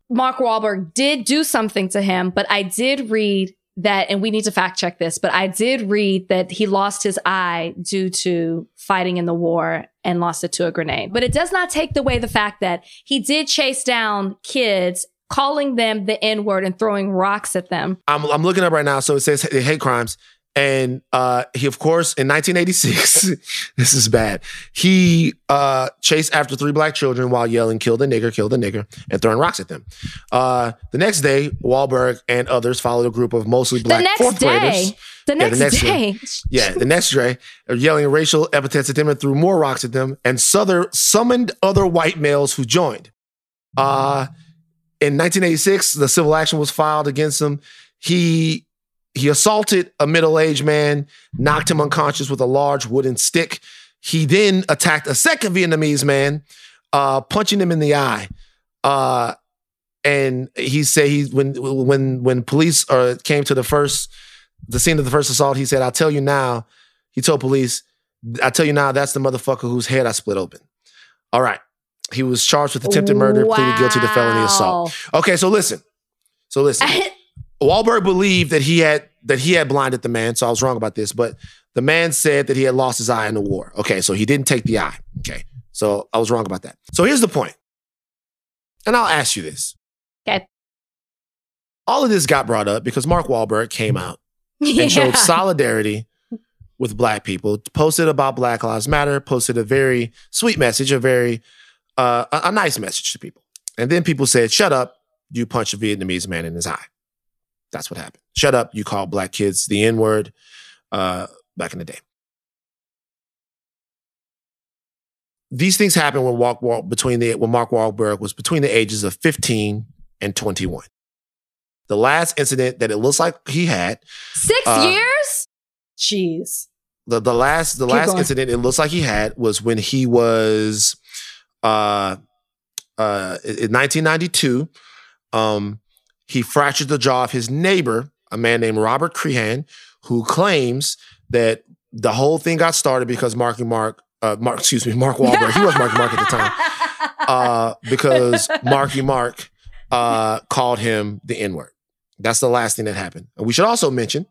Mark Wahlberg did do something to him, but I did read that, and we need to fact check this, but I did read that he lost his eye due to fighting in the war and lost it to a grenade. But it does not take away the fact that he did chase down kids, calling them the N word and throwing rocks at them. I'm, I'm looking up right now. So it says hate crimes. And uh, he, of course, in 1986, *laughs* this is bad. He uh, chased after three black children while yelling, kill the nigger, kill the nigger, and throwing rocks at them. Uh, the next day, Wahlberg and others followed a group of mostly black the next fourth day, graders. the the next, next day, Yeah, the next day, yelling racial epithets at them and threw more rocks at them, and Souther summoned other white males who joined. Uh, in 1986, the civil action was filed against him. He he assaulted a middle-aged man, knocked him unconscious with a large wooden stick. He then attacked a second Vietnamese man, uh, punching him in the eye. Uh, and he said he when when when police uh, came to the first the scene of the first assault, he said, "I'll tell you now." He told police, "I tell you now, that's the motherfucker whose head I split open." All right. He was charged with attempted murder, pleaded guilty to felony assault. Okay, so listen. So listen. Wow. *laughs* Wahlberg believed that he had that he had blinded the man, so I was wrong about this. But the man said that he had lost his eye in the war. Okay, so he didn't take the eye. Okay, so I was wrong about that. So here's the point, and I'll ask you this: Okay. All of this got brought up because Mark Wahlberg came out and *laughs* showed solidarity with Black people, posted about Black Lives Matter, posted a very sweet message, a very uh, a, a nice message to people, and then people said, "Shut up! You punched a Vietnamese man in his eye." That's what happened. Shut up! You call black kids the N word uh, back in the day. These things happened when Walk Walk between the when Mark Wahlberg was between the ages of 15 and 21. The last incident that it looks like he had, Six Uh, years? Jeez. the the last the Keep last going. incident it looks like he had was when he was uh uh in 1992 um he fractured the jaw of his neighbor a man named Robert Crehan who claims that the whole thing got started because Marky Mark uh Mark excuse me Mark Wahlberg. He was Marky Mark at the time. *laughs* Uh because Marky Mark uh called him the N-word. That's the last thing that happened. And we should also mention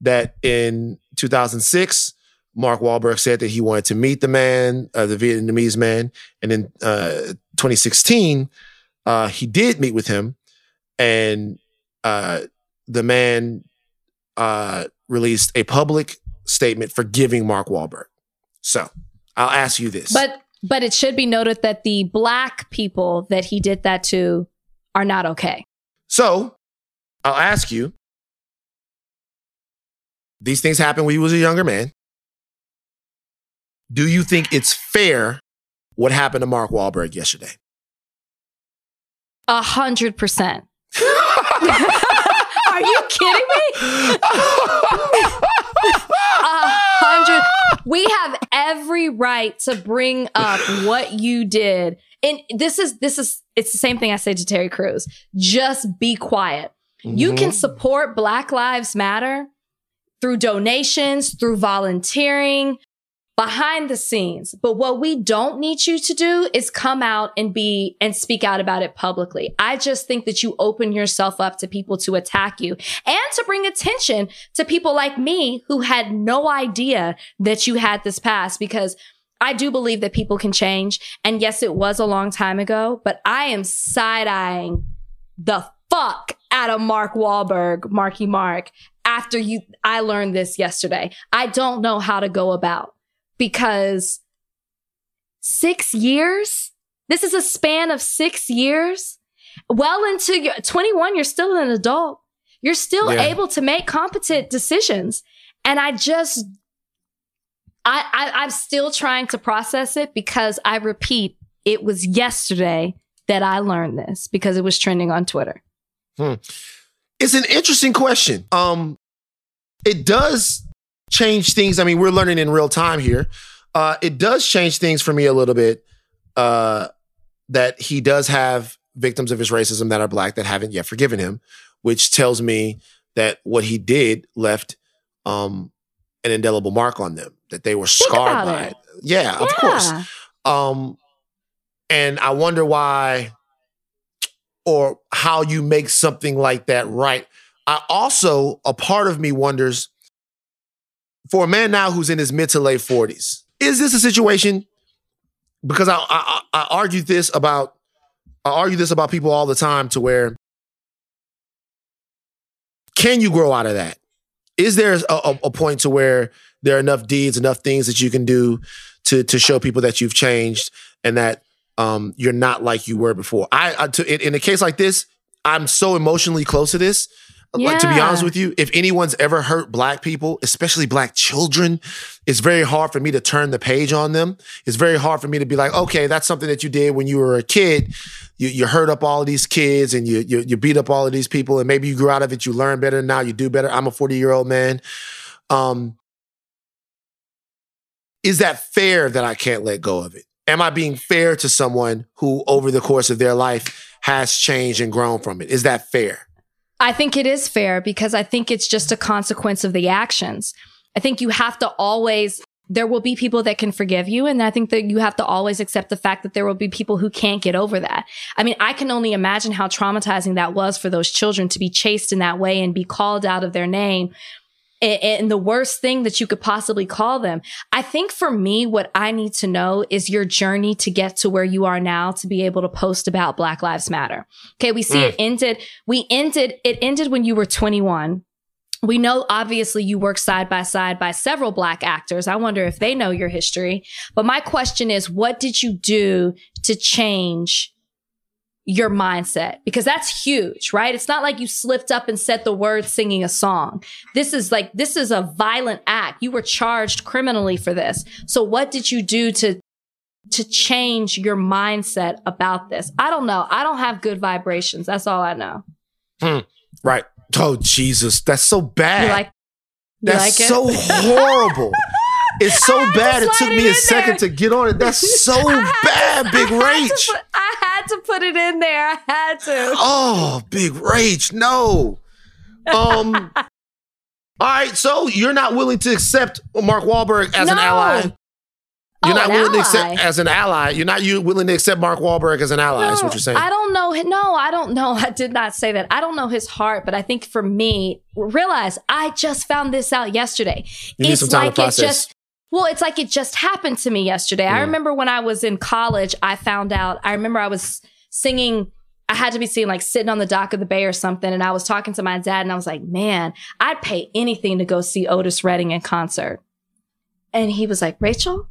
that in 2006, Mark Wahlberg said that he wanted to meet the man, uh, the Vietnamese man. And in uh, 2016, uh, he did meet with him. And uh, the man uh, released a public statement forgiving Mark Wahlberg. So I'll ask you this. But but it should be noted that the black people that he did that to are not okay. So I'll ask you these things happened when he was a younger man. Do you think it's fair what happened to Mark Wahlberg yesterday? A hundred percent. *laughs* Are you kidding me? A hundred. We have every right to bring up what you did. And this is this is it's the same thing I say to Terry Crews. Just be quiet. You Mhm. can support Black Lives Matter through donations, through volunteering, behind the scenes. But what we don't need you to do is come out and be and speak out about it publicly. I just think that you open yourself up to people to attack you and to bring attention to people like me who had no idea that you had this past because I do believe that people can change. And yes, it was a long time ago, but I am side eyeing the fuck out of Mark Wahlberg, Marky Mark, after you, I learned this yesterday. I don't know how to go about because six years, this is a span of six years. Well into your 21, you're still an adult. You're still yeah. able to make competent decisions. And I just, I, I, I'm still trying to process it because I repeat, it was yesterday that I learned this because it was trending on Twitter. Hmm. It's an interesting question. Um, it does change things. I mean, we're learning in real time here. Uh, it does change things for me a little bit. Uh, that he does have victims of his racism that are black that haven't yet forgiven him, which tells me that what he did left um, an indelible mark on them. That they were scarred by it. it. Yeah, yeah, of course. Um, and I wonder why or how you make something like that right. I also, a part of me wonders for a man now who's in his mid to late 40s, is this a situation? Because I, I, I argue this about I argue this about people all the time to where can you grow out of that? Is there a, a, point to where there are enough deeds, enough things that you can do to to show people that you've changed and that um, you're not like you were before. I, I to, in, in a case like this, I'm so emotionally close to this. Yeah. Like to be honest with you, if anyone's ever hurt black people, especially black children, it's very hard for me to turn the page on them. It's very hard for me to be like, okay, that's something that you did when you were a kid. You, you hurt up all of these kids and you, you you beat up all of these people, and maybe you grew out of it. You learn better now. You do better. I'm a 40 year old man. Um, is that fair that I can't let go of it? am I being fair to someone who over the course of their life has changed and grown from it? Is that fair? I think it is fair because I think it's just a consequence of the actions. I think you have to always there will be people that can forgive you. And I think that you have to always accept the fact that there will be people who can't get over that. I mean, I can only imagine how traumatizing that was for those children to be chased in that way and be called out of their name and the worst thing that you could possibly call them. I think for me, what I need to know is your journey to get to where you are now to be able to post about Black Lives Matter. Okay. We see mm. it ended. We ended, it ended when you were 21. We know obviously you work side by side by several black actors. I wonder if they know your history. But my question is, what did you do to change your mindset because that's huge, right? It's not like you slipped up and said the words singing a song. This is like, this is a violent act. You were charged criminally for this. So what did you do to, to change your mindset about this? I don't know. I don't have good vibrations. That's all I know. Hmm. Right. Oh, Jesus. That's so bad. You like, you that's like so horrible. *laughs* It's so bad. It took me a second there. to get on it. That's *laughs* so bad, *laughs* to, Big Rach. I had to put it in there. I had to. Oh, Big Rach. No. Um. *laughs* all right. So you're not willing to accept Mark Wahlberg as no. an ally. You're oh, not willing ally. to accept as an ally. You're not you willing to accept Mark Wahlberg as an ally. No, is what you're saying. I don't know. No, I don't know. *laughs* I did not say that. I don't know his heart, but I think for me, realize I just found this out yesterday. You it's like it just well, it's like it just happened to me yesterday. I remember when I was in college, I found out, I remember I was singing, I had to be singing like sitting on the dock of the bay or something. And I was talking to my dad and I was like, man, I'd pay anything to go see Otis Redding in concert. And he was like, Rachel,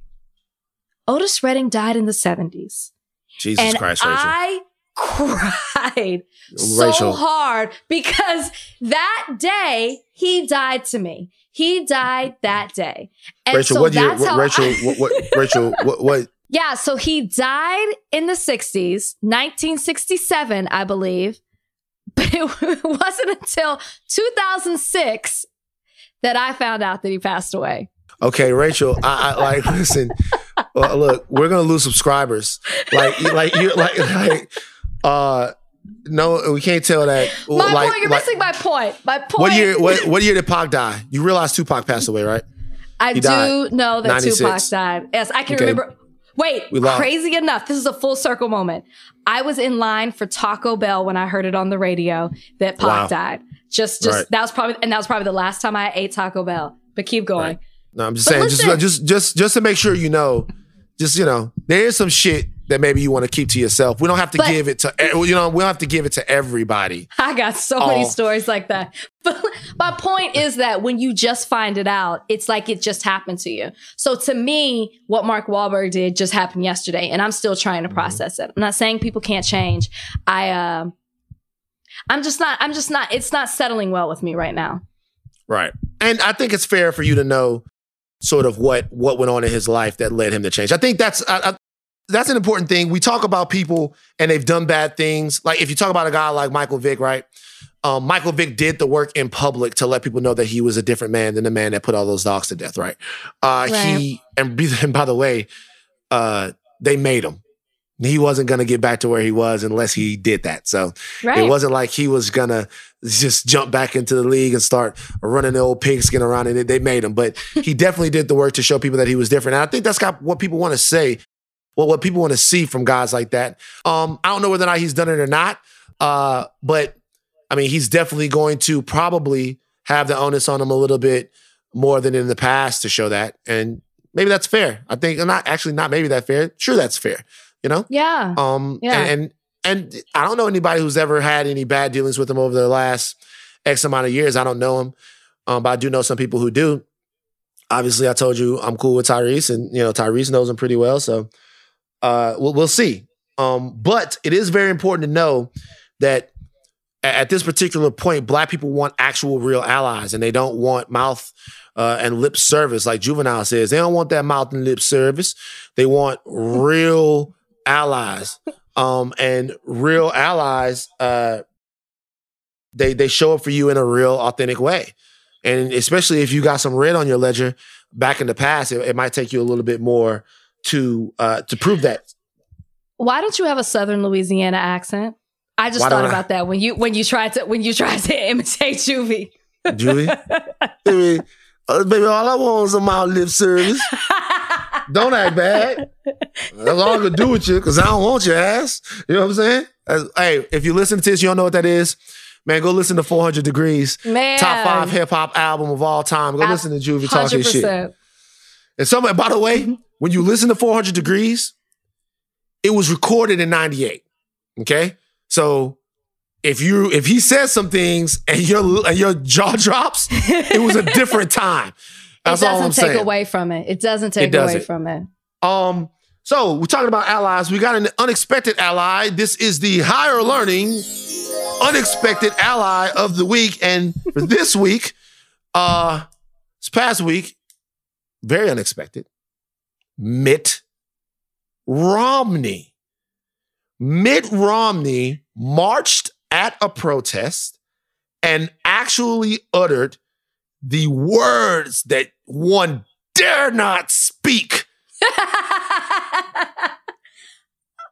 Otis Redding died in the 70s. Jesus and Christ, Rachel. I *laughs* cried Rachel. so hard because that day he died to me. He died that day. And Rachel, so what year? What, Rachel, I, what, what, Rachel, *laughs* what, what? Yeah, so he died in the 60s, 1967, I believe. *laughs* But it wasn't until 2006 that I found out that he passed away. Okay, Rachel, I, I like *laughs* listen. Well, look, we're gonna lose subscribers. Like, like you, like, like, uh, No, we can't tell that. My like, point. You're like- missing my point. My point. What year? What, what year did Pac die? You realize Tupac passed away, right? I He do died. know that 96. Tupac died. Yes, I can Okay. remember. Wait, crazy enough. This is a full circle moment. I was in line for Taco Bell when I heard it on the radio that Pac Wow. died. Just, just Right. that was probably, and that was probably the last time I ate Taco Bell. But keep going. Right. No, I'm just But saying, listen- just just just just to make sure you know, just you know, there is some shit that maybe you want to keep to yourself. We don't have to But- give it to you know, we don't have to give it to everybody. I got so many stories like that. But my point is that when you just find it out, it's like it just happened to you. So to me, what Mark Wahlberg did just happened yesterday, and I'm still trying to Mm-hmm. process it. I'm not saying people can't change. I, uh, I'm just not. I'm just not. It's not settling well with me right now. Right. And I think it's fair for you to know sort of what what went on in his life that led him to change. I think that's I, I, that's an important thing. We talk about people and they've done bad things. Like if you talk about a guy like Michael Vick, right? Um, Michael Vick did the work in public to let people know that he was a different man than the man that put all those dogs to death, right? Uh, Right. He and, *laughs* and by the way, uh, they made him. He wasn't gonna get back to where he was unless he did that. So Right. it wasn't like he was gonna just jump back into the league and start running the old pigskin around and they made him. But he *laughs* definitely did the work to show people that he was different. And I think that's got what people want to say, well, what people want to see from guys like that. Um, I don't know whether or not he's done it or not. Uh, but I mean, he's definitely going to probably have the onus on him a little bit more than in the past to show that. And maybe that's fair. I think not actually not maybe that fair. Sure, that's fair. You know? yeah. Um, Yeah. and, and and I don't know anybody who's ever had any bad dealings with him over the last X amount of years. I don't know him, um, but I do know some people who do. Obviously, I told you I'm cool with Tyrese, and you know Tyrese knows him pretty well. So uh, we'll, we'll see. Um, but it is very important to know that at this particular point, Black people want actual, real allies, and they don't want mouth uh, and lip service like Juvenile says. They don't want that mouth and lip service. They want real allies um, and real allies uh, they they show up for you in a real authentic way and especially if you got some red on your ledger back in the past it, it might take you a little bit more to uh, to prove that. Why don't you have a Southern Louisiana accent? I just Why thought don't I- about that when you when you tried to when you tried to *laughs* imitate Juvie. Julie baby, *laughs* uh, baby all I want is a mild lip service. *laughs* Don't act bad. That's all I can do with you because I don't want your ass. You know what I'm saying? As- hey if you listen to this you don't know what that is. Man go listen to 400 Degreez Man, top five hip hop album of all time. Go listen to Juvie talk his shit. And somebody, by the way, when you listen to 400 Degreez, it was recorded in 98. Okay? So if you if he says some things and your and your jaw *laughs* drops, it was a different time. That's it doesn't I'm take saying. away from it. It doesn't take It doesn't. away from it. Um, so we're talking about allies. We got an unexpected ally. This is the higher learning unexpected ally of the week. And for this week, uh, this past week, very unexpected. Mitt Romney. Mitt Romney marched at a protest and actually uttered the words that one dare not speak. *laughs*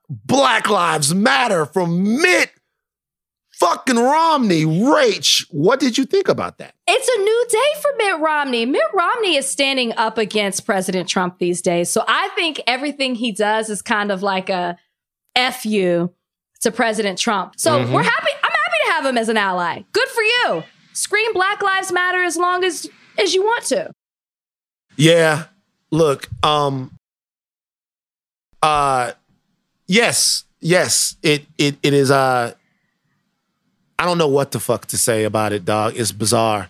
Black Lives Matter from Mitt fucking Romney. Rach, what did you think about that? It's a new day for Mitt Romney. Mitt Romney is standing up against President Trump these days. So I think everything he does is kind of like a F you to President Trump. So Mhm. we're happy. I'm happy to have him as an ally. Good for you. Scream Black Lives Matter as long as as you want to. Yeah. Look, um uh yes, yes, it it it is uh I don't know what the fuck to say about it, dog. It's bizarre.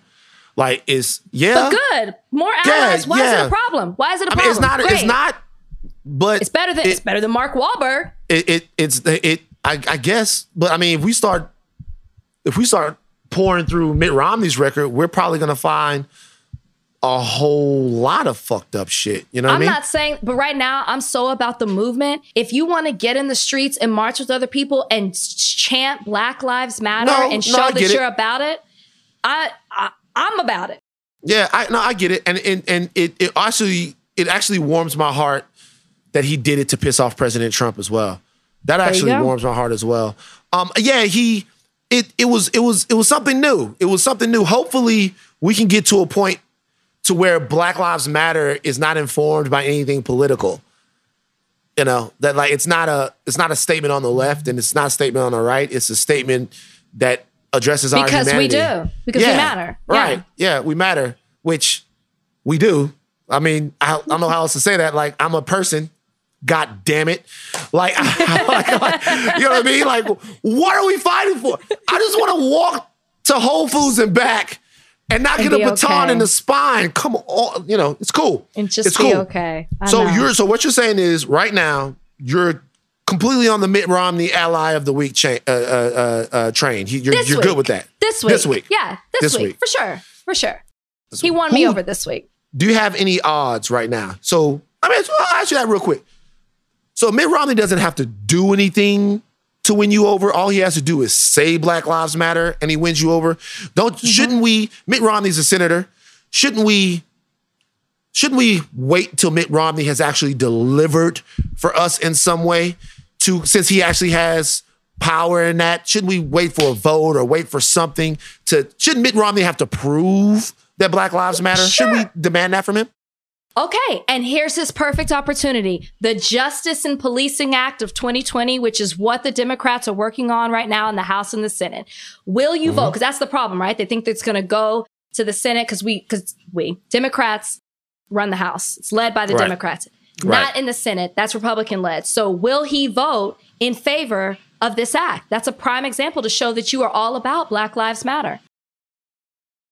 Like it's yeah. But good. More allies. Yeah. Why is it a problem? Why is it a I mean problem? it's not it's not but It's better than it- it's better than Mark Wahlberg. it, it it's it I, I guess but i mean if we start if we start pouring through mitt romney's record we're probably gonna find a whole lot of fucked up shit you know what i I'm mean not saying, but right now I'm so about the movement. If you want to get in the streets and march with other people and chant Black Lives Matter No, and show I that you're about it, I, I I'm about it. yeah i no i get it and and, and it, it actually it actually warms my heart that he did it to piss off president trump as well That actually warms my heart as well. Um, yeah, he it it was it was it was something new. It was something new. Hopefully, we can get to a point to where Black Lives Matter is not informed by anything political. You know that like it's not a it's not a statement on the left and it's not a statement on the right. It's a statement that addresses because our humanity. Because we do. Because yeah, we matter. Right. Yeah. yeah, we matter. Which we do. I mean, I, I don't know how else to say that. Like, I'm a person. God damn it. Like, *laughs* like, like, you know what I mean? Like, what are we fighting for? I just want to walk to Whole Foods and back and not and get a baton okay. in the spine. Come on, you know, it's cool. And just it's cool. okay. I so know. you're so what you're saying is right now you're completely on the Mitt Romney ally of the week cha- uh, uh, uh, uh train. You're, you're good with that. This week. This week. Yeah, this, this week. week. For sure. For sure. This he won Who, me over this week. Do you have any odds right now? So, I mean, I'll ask you that real quick. So, Mitt Romney doesn't have to do anything to win you over. All he has to do is say Black Lives Matter and he wins you over. Don't mm-hmm. shouldn't we Mitt Romney's a senator. Shouldn't we shouldn't we wait till Mitt Romney has actually delivered for us in some way to since he actually has power in that? Shouldn't we wait for a vote or wait for something to shouldn't Mitt Romney have to prove that Black Lives Matter? Sure. Should we demand that from him? Okay, and here's his perfect opportunity. The Justice and Policing Act of 2020, which is what the Democrats are working on right now in the House and the Senate. Will you mm-hmm. vote? Because that's the problem, right? They think it's going to go to the Senate because we, because we, Democrats run the House. It's led by the right. Democrats, right. not in the Senate. That's Republican led. So will he vote in favor of this act? That's a prime example to show that you are all about Black Lives Matter.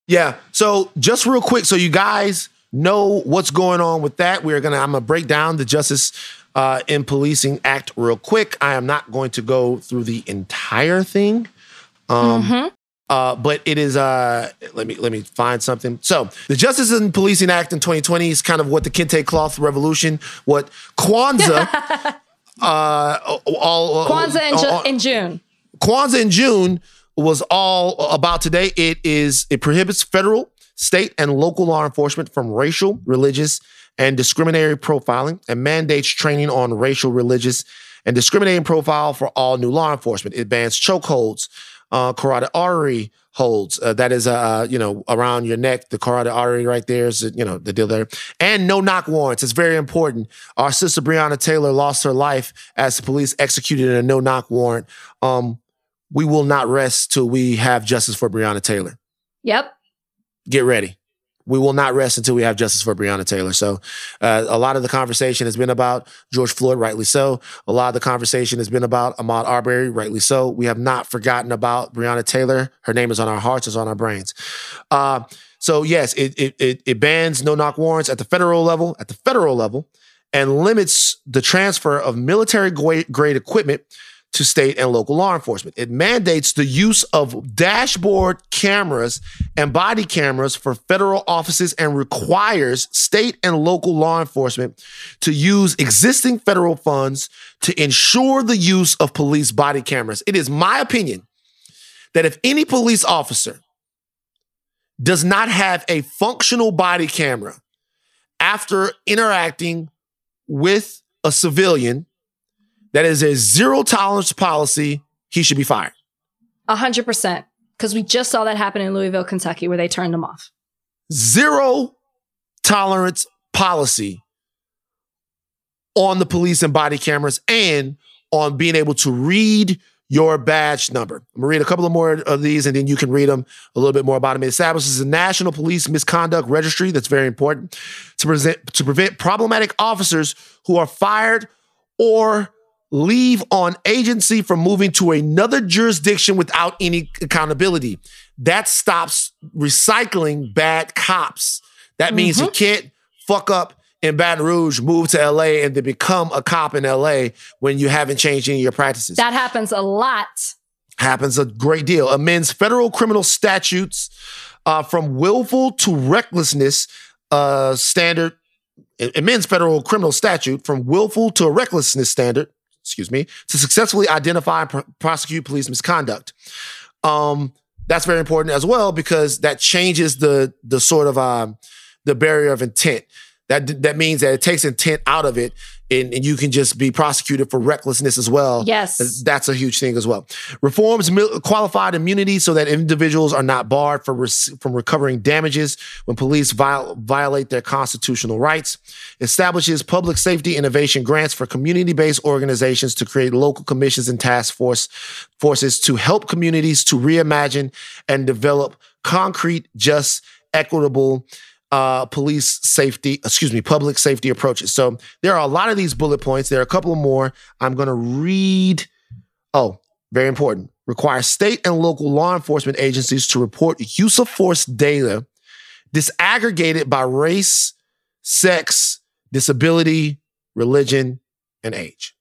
Yeah. So just real quick, so you guys know what's going on with that. We're gonna I'm gonna break down the Justice uh, in Policing Act real quick. I am not going to go through the entire thing. Um, mm-hmm. Uh, but it is uh, let me let me find something. So the Justice in Policing Act in 2020 is kind of what the kente cloth revolution, what Kwanzaa, *laughs* uh, all Kwanzaa in, Ju- in June. Kwanzaa in June was all about today. It is it prohibits federal, state, and local law enforcement from racial, religious, and discriminatory profiling and mandates training on racial, religious, and discriminating profile for all new law enforcement. It bans chokeholds, uh, carotid artery holds. Uh, that is, uh, you know, around your neck, the carotid artery right there is, you know, the deal there. And no knock warrants. It's very important. Our sister Breonna Taylor lost her life as the police executed a no knock warrant. Um, we will not rest till we have justice for Breonna Taylor. Yep. Get ready. We will not rest until we have justice for Breonna Taylor. So, uh, a lot of the conversation has been about George Floyd, rightly so. A lot of the conversation has been about Ahmaud Arbery, rightly so. We have not forgotten about Breonna Taylor. Her name is on our hearts, it's on our brains. Uh, so, yes, it, it, it, it bans no knock warrants at the federal level, at the federal level, and limits the transfer of military grade equipment to state and local law enforcement. It mandates the use of dashboard cameras and body cameras for federal offices and requires state and local law enforcement to use existing federal funds to ensure the use of police body cameras. It is my opinion that if any police officer does not have a functional body camera after interacting with a civilian that is a zero tolerance policy. He should be fired. A hundred percent. Because we just saw that happen in Louisville, Kentucky, where they turned him off. Zero tolerance policy on the police and body cameras and on being able to read your badge number. I'm gonna read a couple of more of these and then you can read them a little bit more about them. It establishes a national police misconduct registry that's very important to present to prevent problematic officers who are fired or leave on agency from moving to another jurisdiction without any accountability. That stops recycling bad cops. That means mm-hmm. you can't fuck up in Baton Rouge, move to LA, and then become a cop in LA when you haven't changed any of your practices. That happens a lot. Happens a great deal. Amends federal criminal statutes uh, from willful to recklessness uh, standard. Amends federal criminal statute from willful to a recklessness standard excuse me, to successfully identify and pr- prosecute police misconduct. Um, that's very important as well because that changes the the sort of um, the barrier of intent. That that means that it takes intent out of it, and, and you can just be prosecuted for recklessness as well. Yes, that's a huge thing as well. Reforms qualified immunity so that individuals are not barred for from recovering damages when police viol- violate their constitutional rights. Establishes public safety innovation grants for community-based organizations to create local commissions and task force forces to help communities to reimagine and develop concrete, just, equitable uh, police safety, excuse me, public safety approaches. So there are a lot of these bullet points. There are a couple more. I'm going to read. Oh, very important. Require state and local law enforcement agencies to report use of force data disaggregated by race, sex, disability, religion, and age.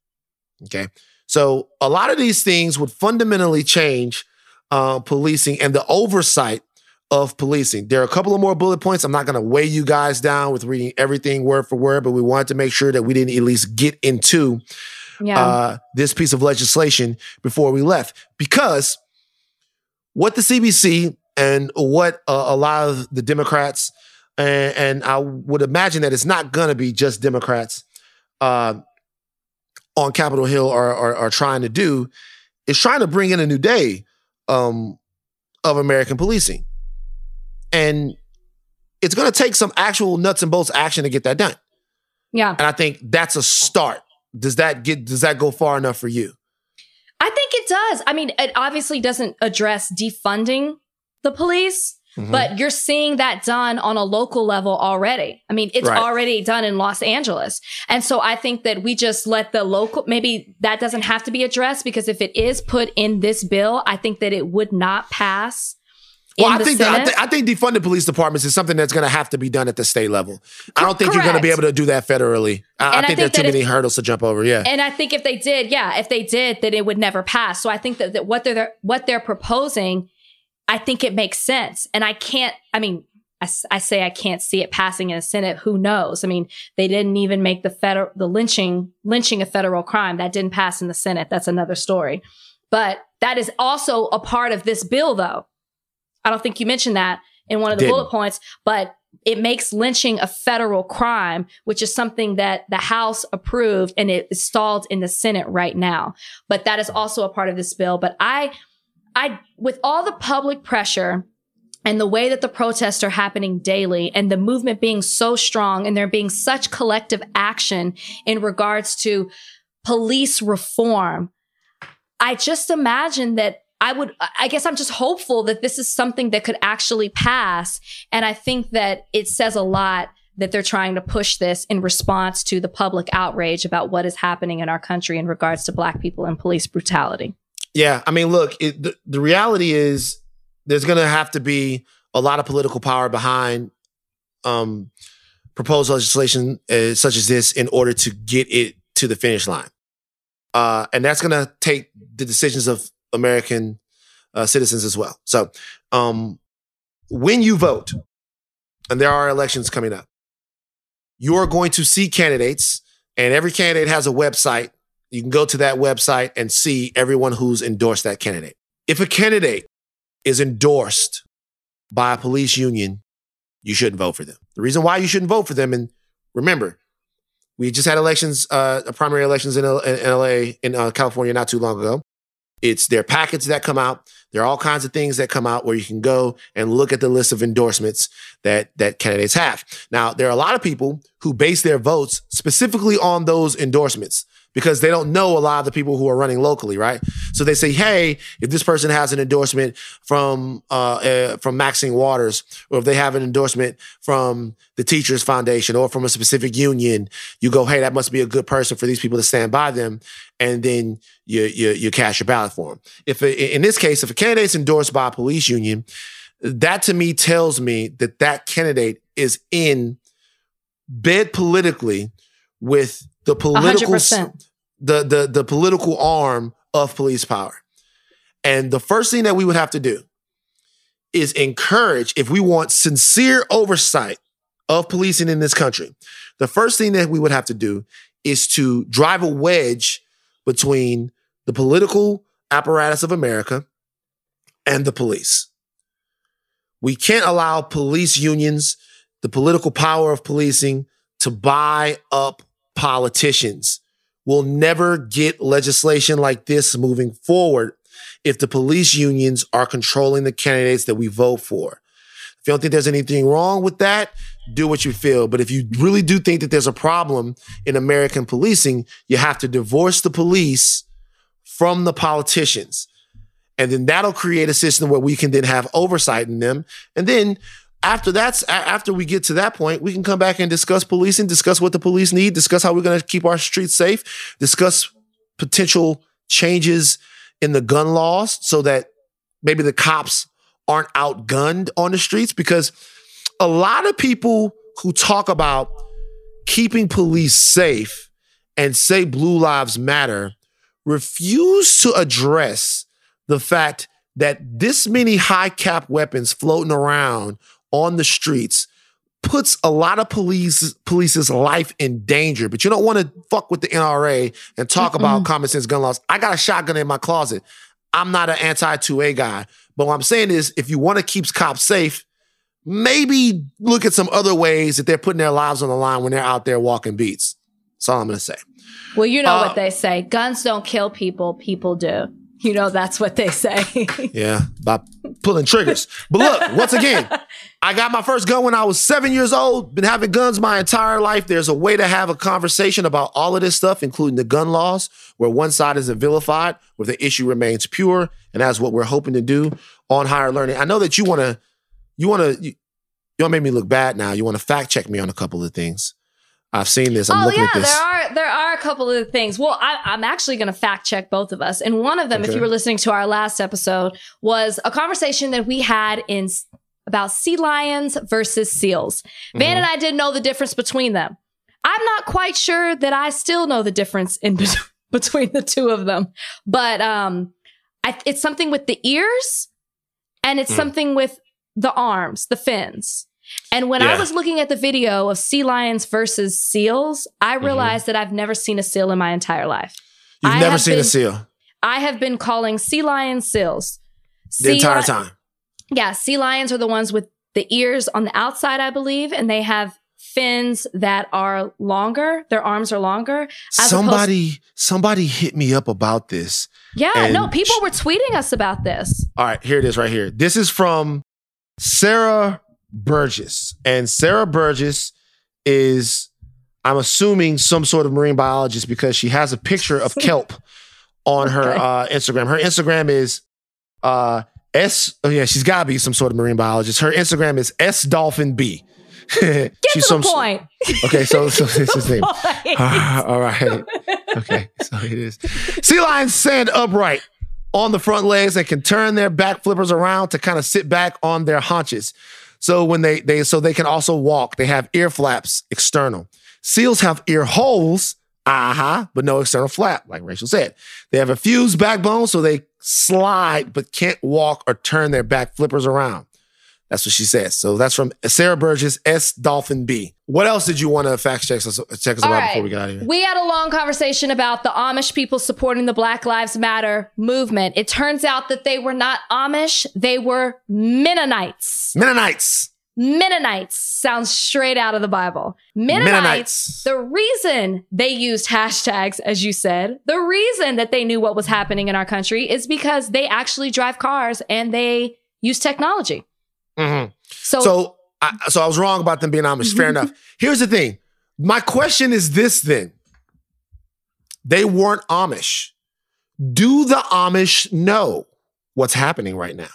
Okay. So a lot of these things would fundamentally change uh, policing and the oversight of policing. There are a couple of more bullet points. I'm not going to weigh you guys down with reading everything word for word, but we wanted to make sure that we didn't at least get into yeah. uh, this piece of legislation before we left. Because what the CBC and what uh, a lot of the Democrats, and, and, I would imagine that it's not going to be just Democrats uh, on Capitol Hill are, are, are, trying to do, is trying to bring in a new day um, of American policing. And it's going to take some actual nuts and bolts action to get that done. Yeah. And I think that's a start. Does that get does that go far enough for you? I think it does. I mean, it obviously doesn't address defunding the police, mm-hmm. but you're seeing that done on a local level already. I mean, it's right. already done in Los Angeles. And so I think that we just let the local, maybe that doesn't have to be addressed because if it is put in this bill, I think that it would not pass well, I think, that, I, th- I, think defunding police departments is something that's going to have to be done at the state level. I don't think Correct. you're going to be able to do that federally. I, I think, think there are too many if, hurdles to jump over. Yeah, and I think if they did, yeah, if they did, then it would never pass. So I think that, that what they're what they're proposing, I think it makes sense. And I can't. I mean, I, I say I can't see it passing in the Senate. Who knows? I mean, they didn't even make the federal the lynching lynching a federal crime that didn't pass in the Senate. That's another story. But that is also a part of this bill, though I don't think you mentioned that in one of the Didn't. bullet points, but it makes lynching a federal crime, which is something that the House approved and it is stalled in the Senate right now. But that is also a part of this bill. But I, I, with all the public pressure and the way that the protests are happening daily and the movement being so strong and there being such collective action in regards to police reform, I just imagine that I would, I guess I'm just hopeful that this is something that could actually pass. And I think that it says a lot that they're trying to push this in response to the public outrage about what is happening in our country in regards to black people and police brutality. Yeah. I mean, look, it, the, the reality is there's going to have to be a lot of political power behind um, proposed legislation uh, such as this in order to get it to the finish line. Uh, and that's going to take the decisions of American uh, citizens as well. So, um, when you vote, and there are elections coming up, you are going to see candidates, and every candidate has a website. You can go to that website and see everyone who's endorsed that candidate. If a candidate is endorsed by a police union, you shouldn't vote for them. The reason why you shouldn't vote for them, and remember, we just had elections, uh, primary elections in, L- in LA, in uh, California not too long ago. It's their packets that come out. There are all kinds of things that come out where you can go and look at the list of endorsements that that candidates have. Now, there are a lot of people who base their votes specifically on those endorsements because they don't know a lot of the people who are running locally, right? So they say, hey, if this person has an endorsement from uh, uh, from Maxine Waters, or if they have an endorsement from the Teachers Foundation or from a specific union, you go, hey, that must be a good person for these people to stand by them, and then you you, you cast your ballot for them. If in this case, if a candidate's endorsed by a police union, that to me tells me that that candidate is in bed politically with the political 100%. the the the political arm of police power. And the first thing that we would have to do is encourage if we want sincere oversight of policing in this country. The first thing that we would have to do is to drive a wedge between the political apparatus of America and the police. We can't allow police unions, the political power of policing, to buy up politicians. We'll never get legislation like this moving forward if the police unions are controlling the candidates that we vote for. If you don't think there's anything wrong with that, do what you feel. But if you really do think that there's a problem in American policing, you have to divorce the police from the politicians. And then that'll create a system where we can then have oversight in them. And then after that's after we get to that point, we can come back and discuss policing, discuss what the police need, discuss how we're going to keep our streets safe, discuss potential changes in the gun laws so that maybe the cops aren't outgunned on the streets because a lot of people who talk about keeping police safe and say blue lives matter refuse to address the fact that this many high cap weapons floating around on the streets puts a lot of police police's life in danger. But you don't want to fuck with the NRA and talk mm about common sense gun laws. I got a shotgun in my closet. I'm not an anti 2A guy. But what I'm saying is if you want to keep cops safe, maybe look at some other ways that they're putting their lives on the line when they're out there walking beats. That's all I'm going to say. Well, you know uh, what they say guns don't kill people, people do. You know, that's what they say. *laughs* yeah, by pulling triggers. But look, once again, I got my first gun when I was seven years old, been having guns my entire life. There's a way to have a conversation about all of this stuff, including the gun laws, where one side isn't vilified, where the issue remains pure. And that's what we're hoping to do on higher learning. I know that you want to, you want to, you, you don't make me look bad now. You want to fact check me on a couple of things. I've seen this. I'm oh looking yeah, at this. there are there are a couple of things. Well, I, am actually going to fact check both of us, and one of them, okay. if you were listening to our last episode, was a conversation that we had in about sea lions versus seals. Mm-hmm. Van and I didn't know the difference between them. I'm not quite sure that I still know the difference in *laughs* between the two of them, but um, I, it's something with the ears, and it's mm. something with the arms, the fins. And when yeah. I was looking at the video of sea lions versus seals, I mm-hmm. realized mm-hmm. that I've never seen a seal in my entire life. You've I never seen been, a seal. I have been calling sea lions seals. The entire li- time. Yeah, sea lions are the ones with the ears on the outside, I believe, and they have fins that are longer. Their arms are longer. Somebody, opposed- somebody hit me up about this. Yeah, no, people were tweeting us about this. All right, here it is right here. This is from Sarah Burgess. And Sarah Burgess is, I'm assuming, some sort of marine biologist because she has a picture of *laughs* kelp on her okay. uh, Instagram. Her Instagram is uh, S. Oh yeah, she's got to be some sort of marine biologist. Her Instagram is S Dolphin B. *laughs* Get she's to some, the point. Okay, so, so *laughs* this is his name. all right. Okay, so it is. Sea lions stand upright on the front legs and can turn their back flippers around to kind of sit back on their haunches. So when they they so they can also walk, they have ear flaps external. Seals have ear holes, uh-huh, but no external flap, like Rachel said. They have a fused backbone, so they slide but can't walk or turn their back flippers around. That's what she says. So that's from Sarah Burgess, S Dolphin B. What else did you want to fact check us, check us about right. before we got out of here? We had a long conversation about the Amish people supporting the Black Lives Matter movement. It turns out that they were not Amish, they were Mennonites. Mennonites. Mennonites sounds straight out of the Bible. Mennonites, Mennonites, the reason they used hashtags, as you said, the reason that they knew what was happening in our country is because they actually drive cars and they use technology. Mm-hmm. So, so I, so I was wrong about them being Amish. Fair enough. Here's the thing. My question is this then. They weren't Amish. Do the Amish know what's happening right now?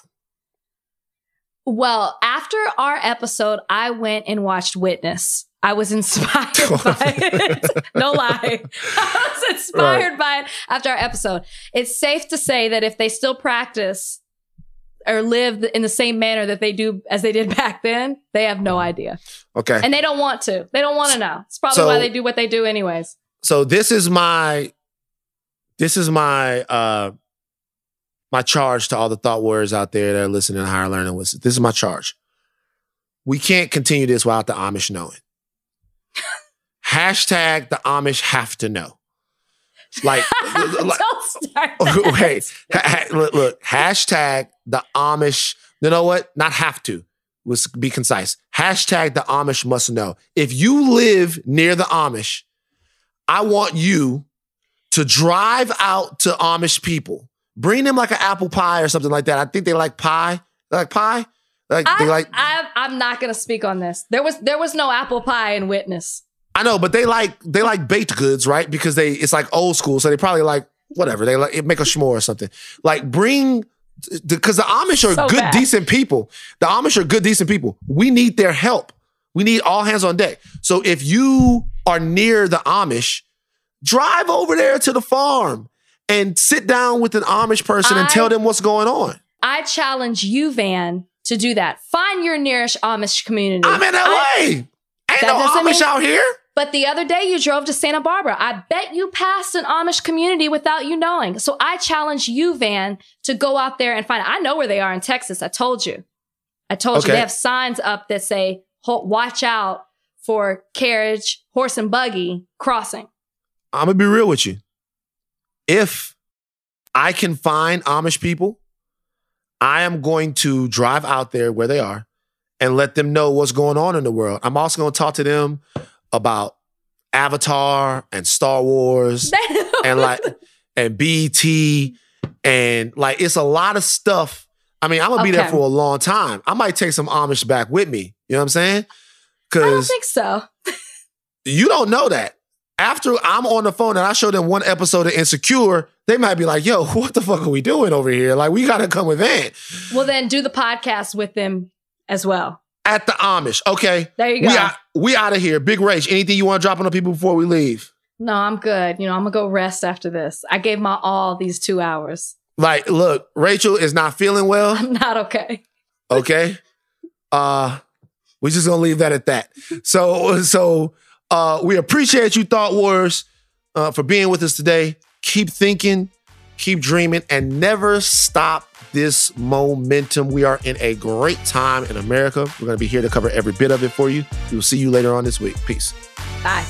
Well, after our episode, I went and watched Witness. I was *laughs* inspired *laughs* by it. no lie. I was inspired right. by it after our episode. It's safe to say that if they still practice or live in the same manner that they do as they did *laughs* back then, they have no idea. Okay. And they don't want to. They don't want to know. It's probably so, why they do what they do anyways. So this is my this is my uh my charge to all the thought warriors out there that are listening to higher learning with this is my charge. We can't continue this without the Amish knowing. *laughs* Hashtag the Amish have to know. Like, *laughs* like wait, *laughs* ha, ha, look, hashtag the Amish. You know what? Not have to. Let's be concise. Hashtag the Amish must know. If you live near the Amish, I want you to drive out to Amish people. Bring them like an apple pie or something like that. I think they like pie. They like pie. Like I, they like. I, I'm not going to speak on this. There was there was no apple pie in witness. I know, but they like they like baked goods, right? Because they it's like old school, so they probably like whatever. They like make a s'more or something. Like bring because the Amish are So good, bad. decent people. The Amish are good, decent people. We need their help. We need all hands on deck. So if you are near the Amish, drive over there to the farm and sit down with an Amish person and tell them what's going on. I challenge you, Van, to do that. Find your nearest Amish community. I'm in LA. I- Ain't That no Amish mean- out here. But the other day you drove to Santa Barbara. I bet you passed an Amish community without you knowing. So I challenge you, Van, to go out there and find. I know where they are in Texas. I told you. I told you they have signs up that say "Watch out for carriage, horse and buggy crossing." I'm gonna be real with you. If I can find Amish people, I am going to drive out there where they are and let them know what's going on in the world. I'm also gonna talk to them about Avatar and Star Wars *laughs* *laughs* and like and BT and like it's a lot of stuff. I mean, I'm gonna be there for a long time. I might take some Amish back with me. You know what I'm saying? Cause I don't think so. you don't know that. After I'm on the phone and I show them one episode of Insecure, they might be like, yo, *laughs* what the fuck are we doing over here? Like, we gotta come with Ant. Well, then do the podcast with them as well. At the Amish. Okay. There you go. We out, we out of here. Big Rach. Anything you want to drop on the people before we leave? No, I'm good. You know, I'm gonna go rest after this. I gave my all these two hours. Like, look, Rachel is not feeling well. I'm not okay. Okay. *laughs* uh, we're just gonna leave that at that. So, so uh, we appreciate you, Thought Warriors, uh, for being with us today. Keep thinking, keep dreaming, and never stop this momentum. We are in a great time in America. We're gonna be here to cover every bit of it for you. We will see you later on this week. Peace. Bye.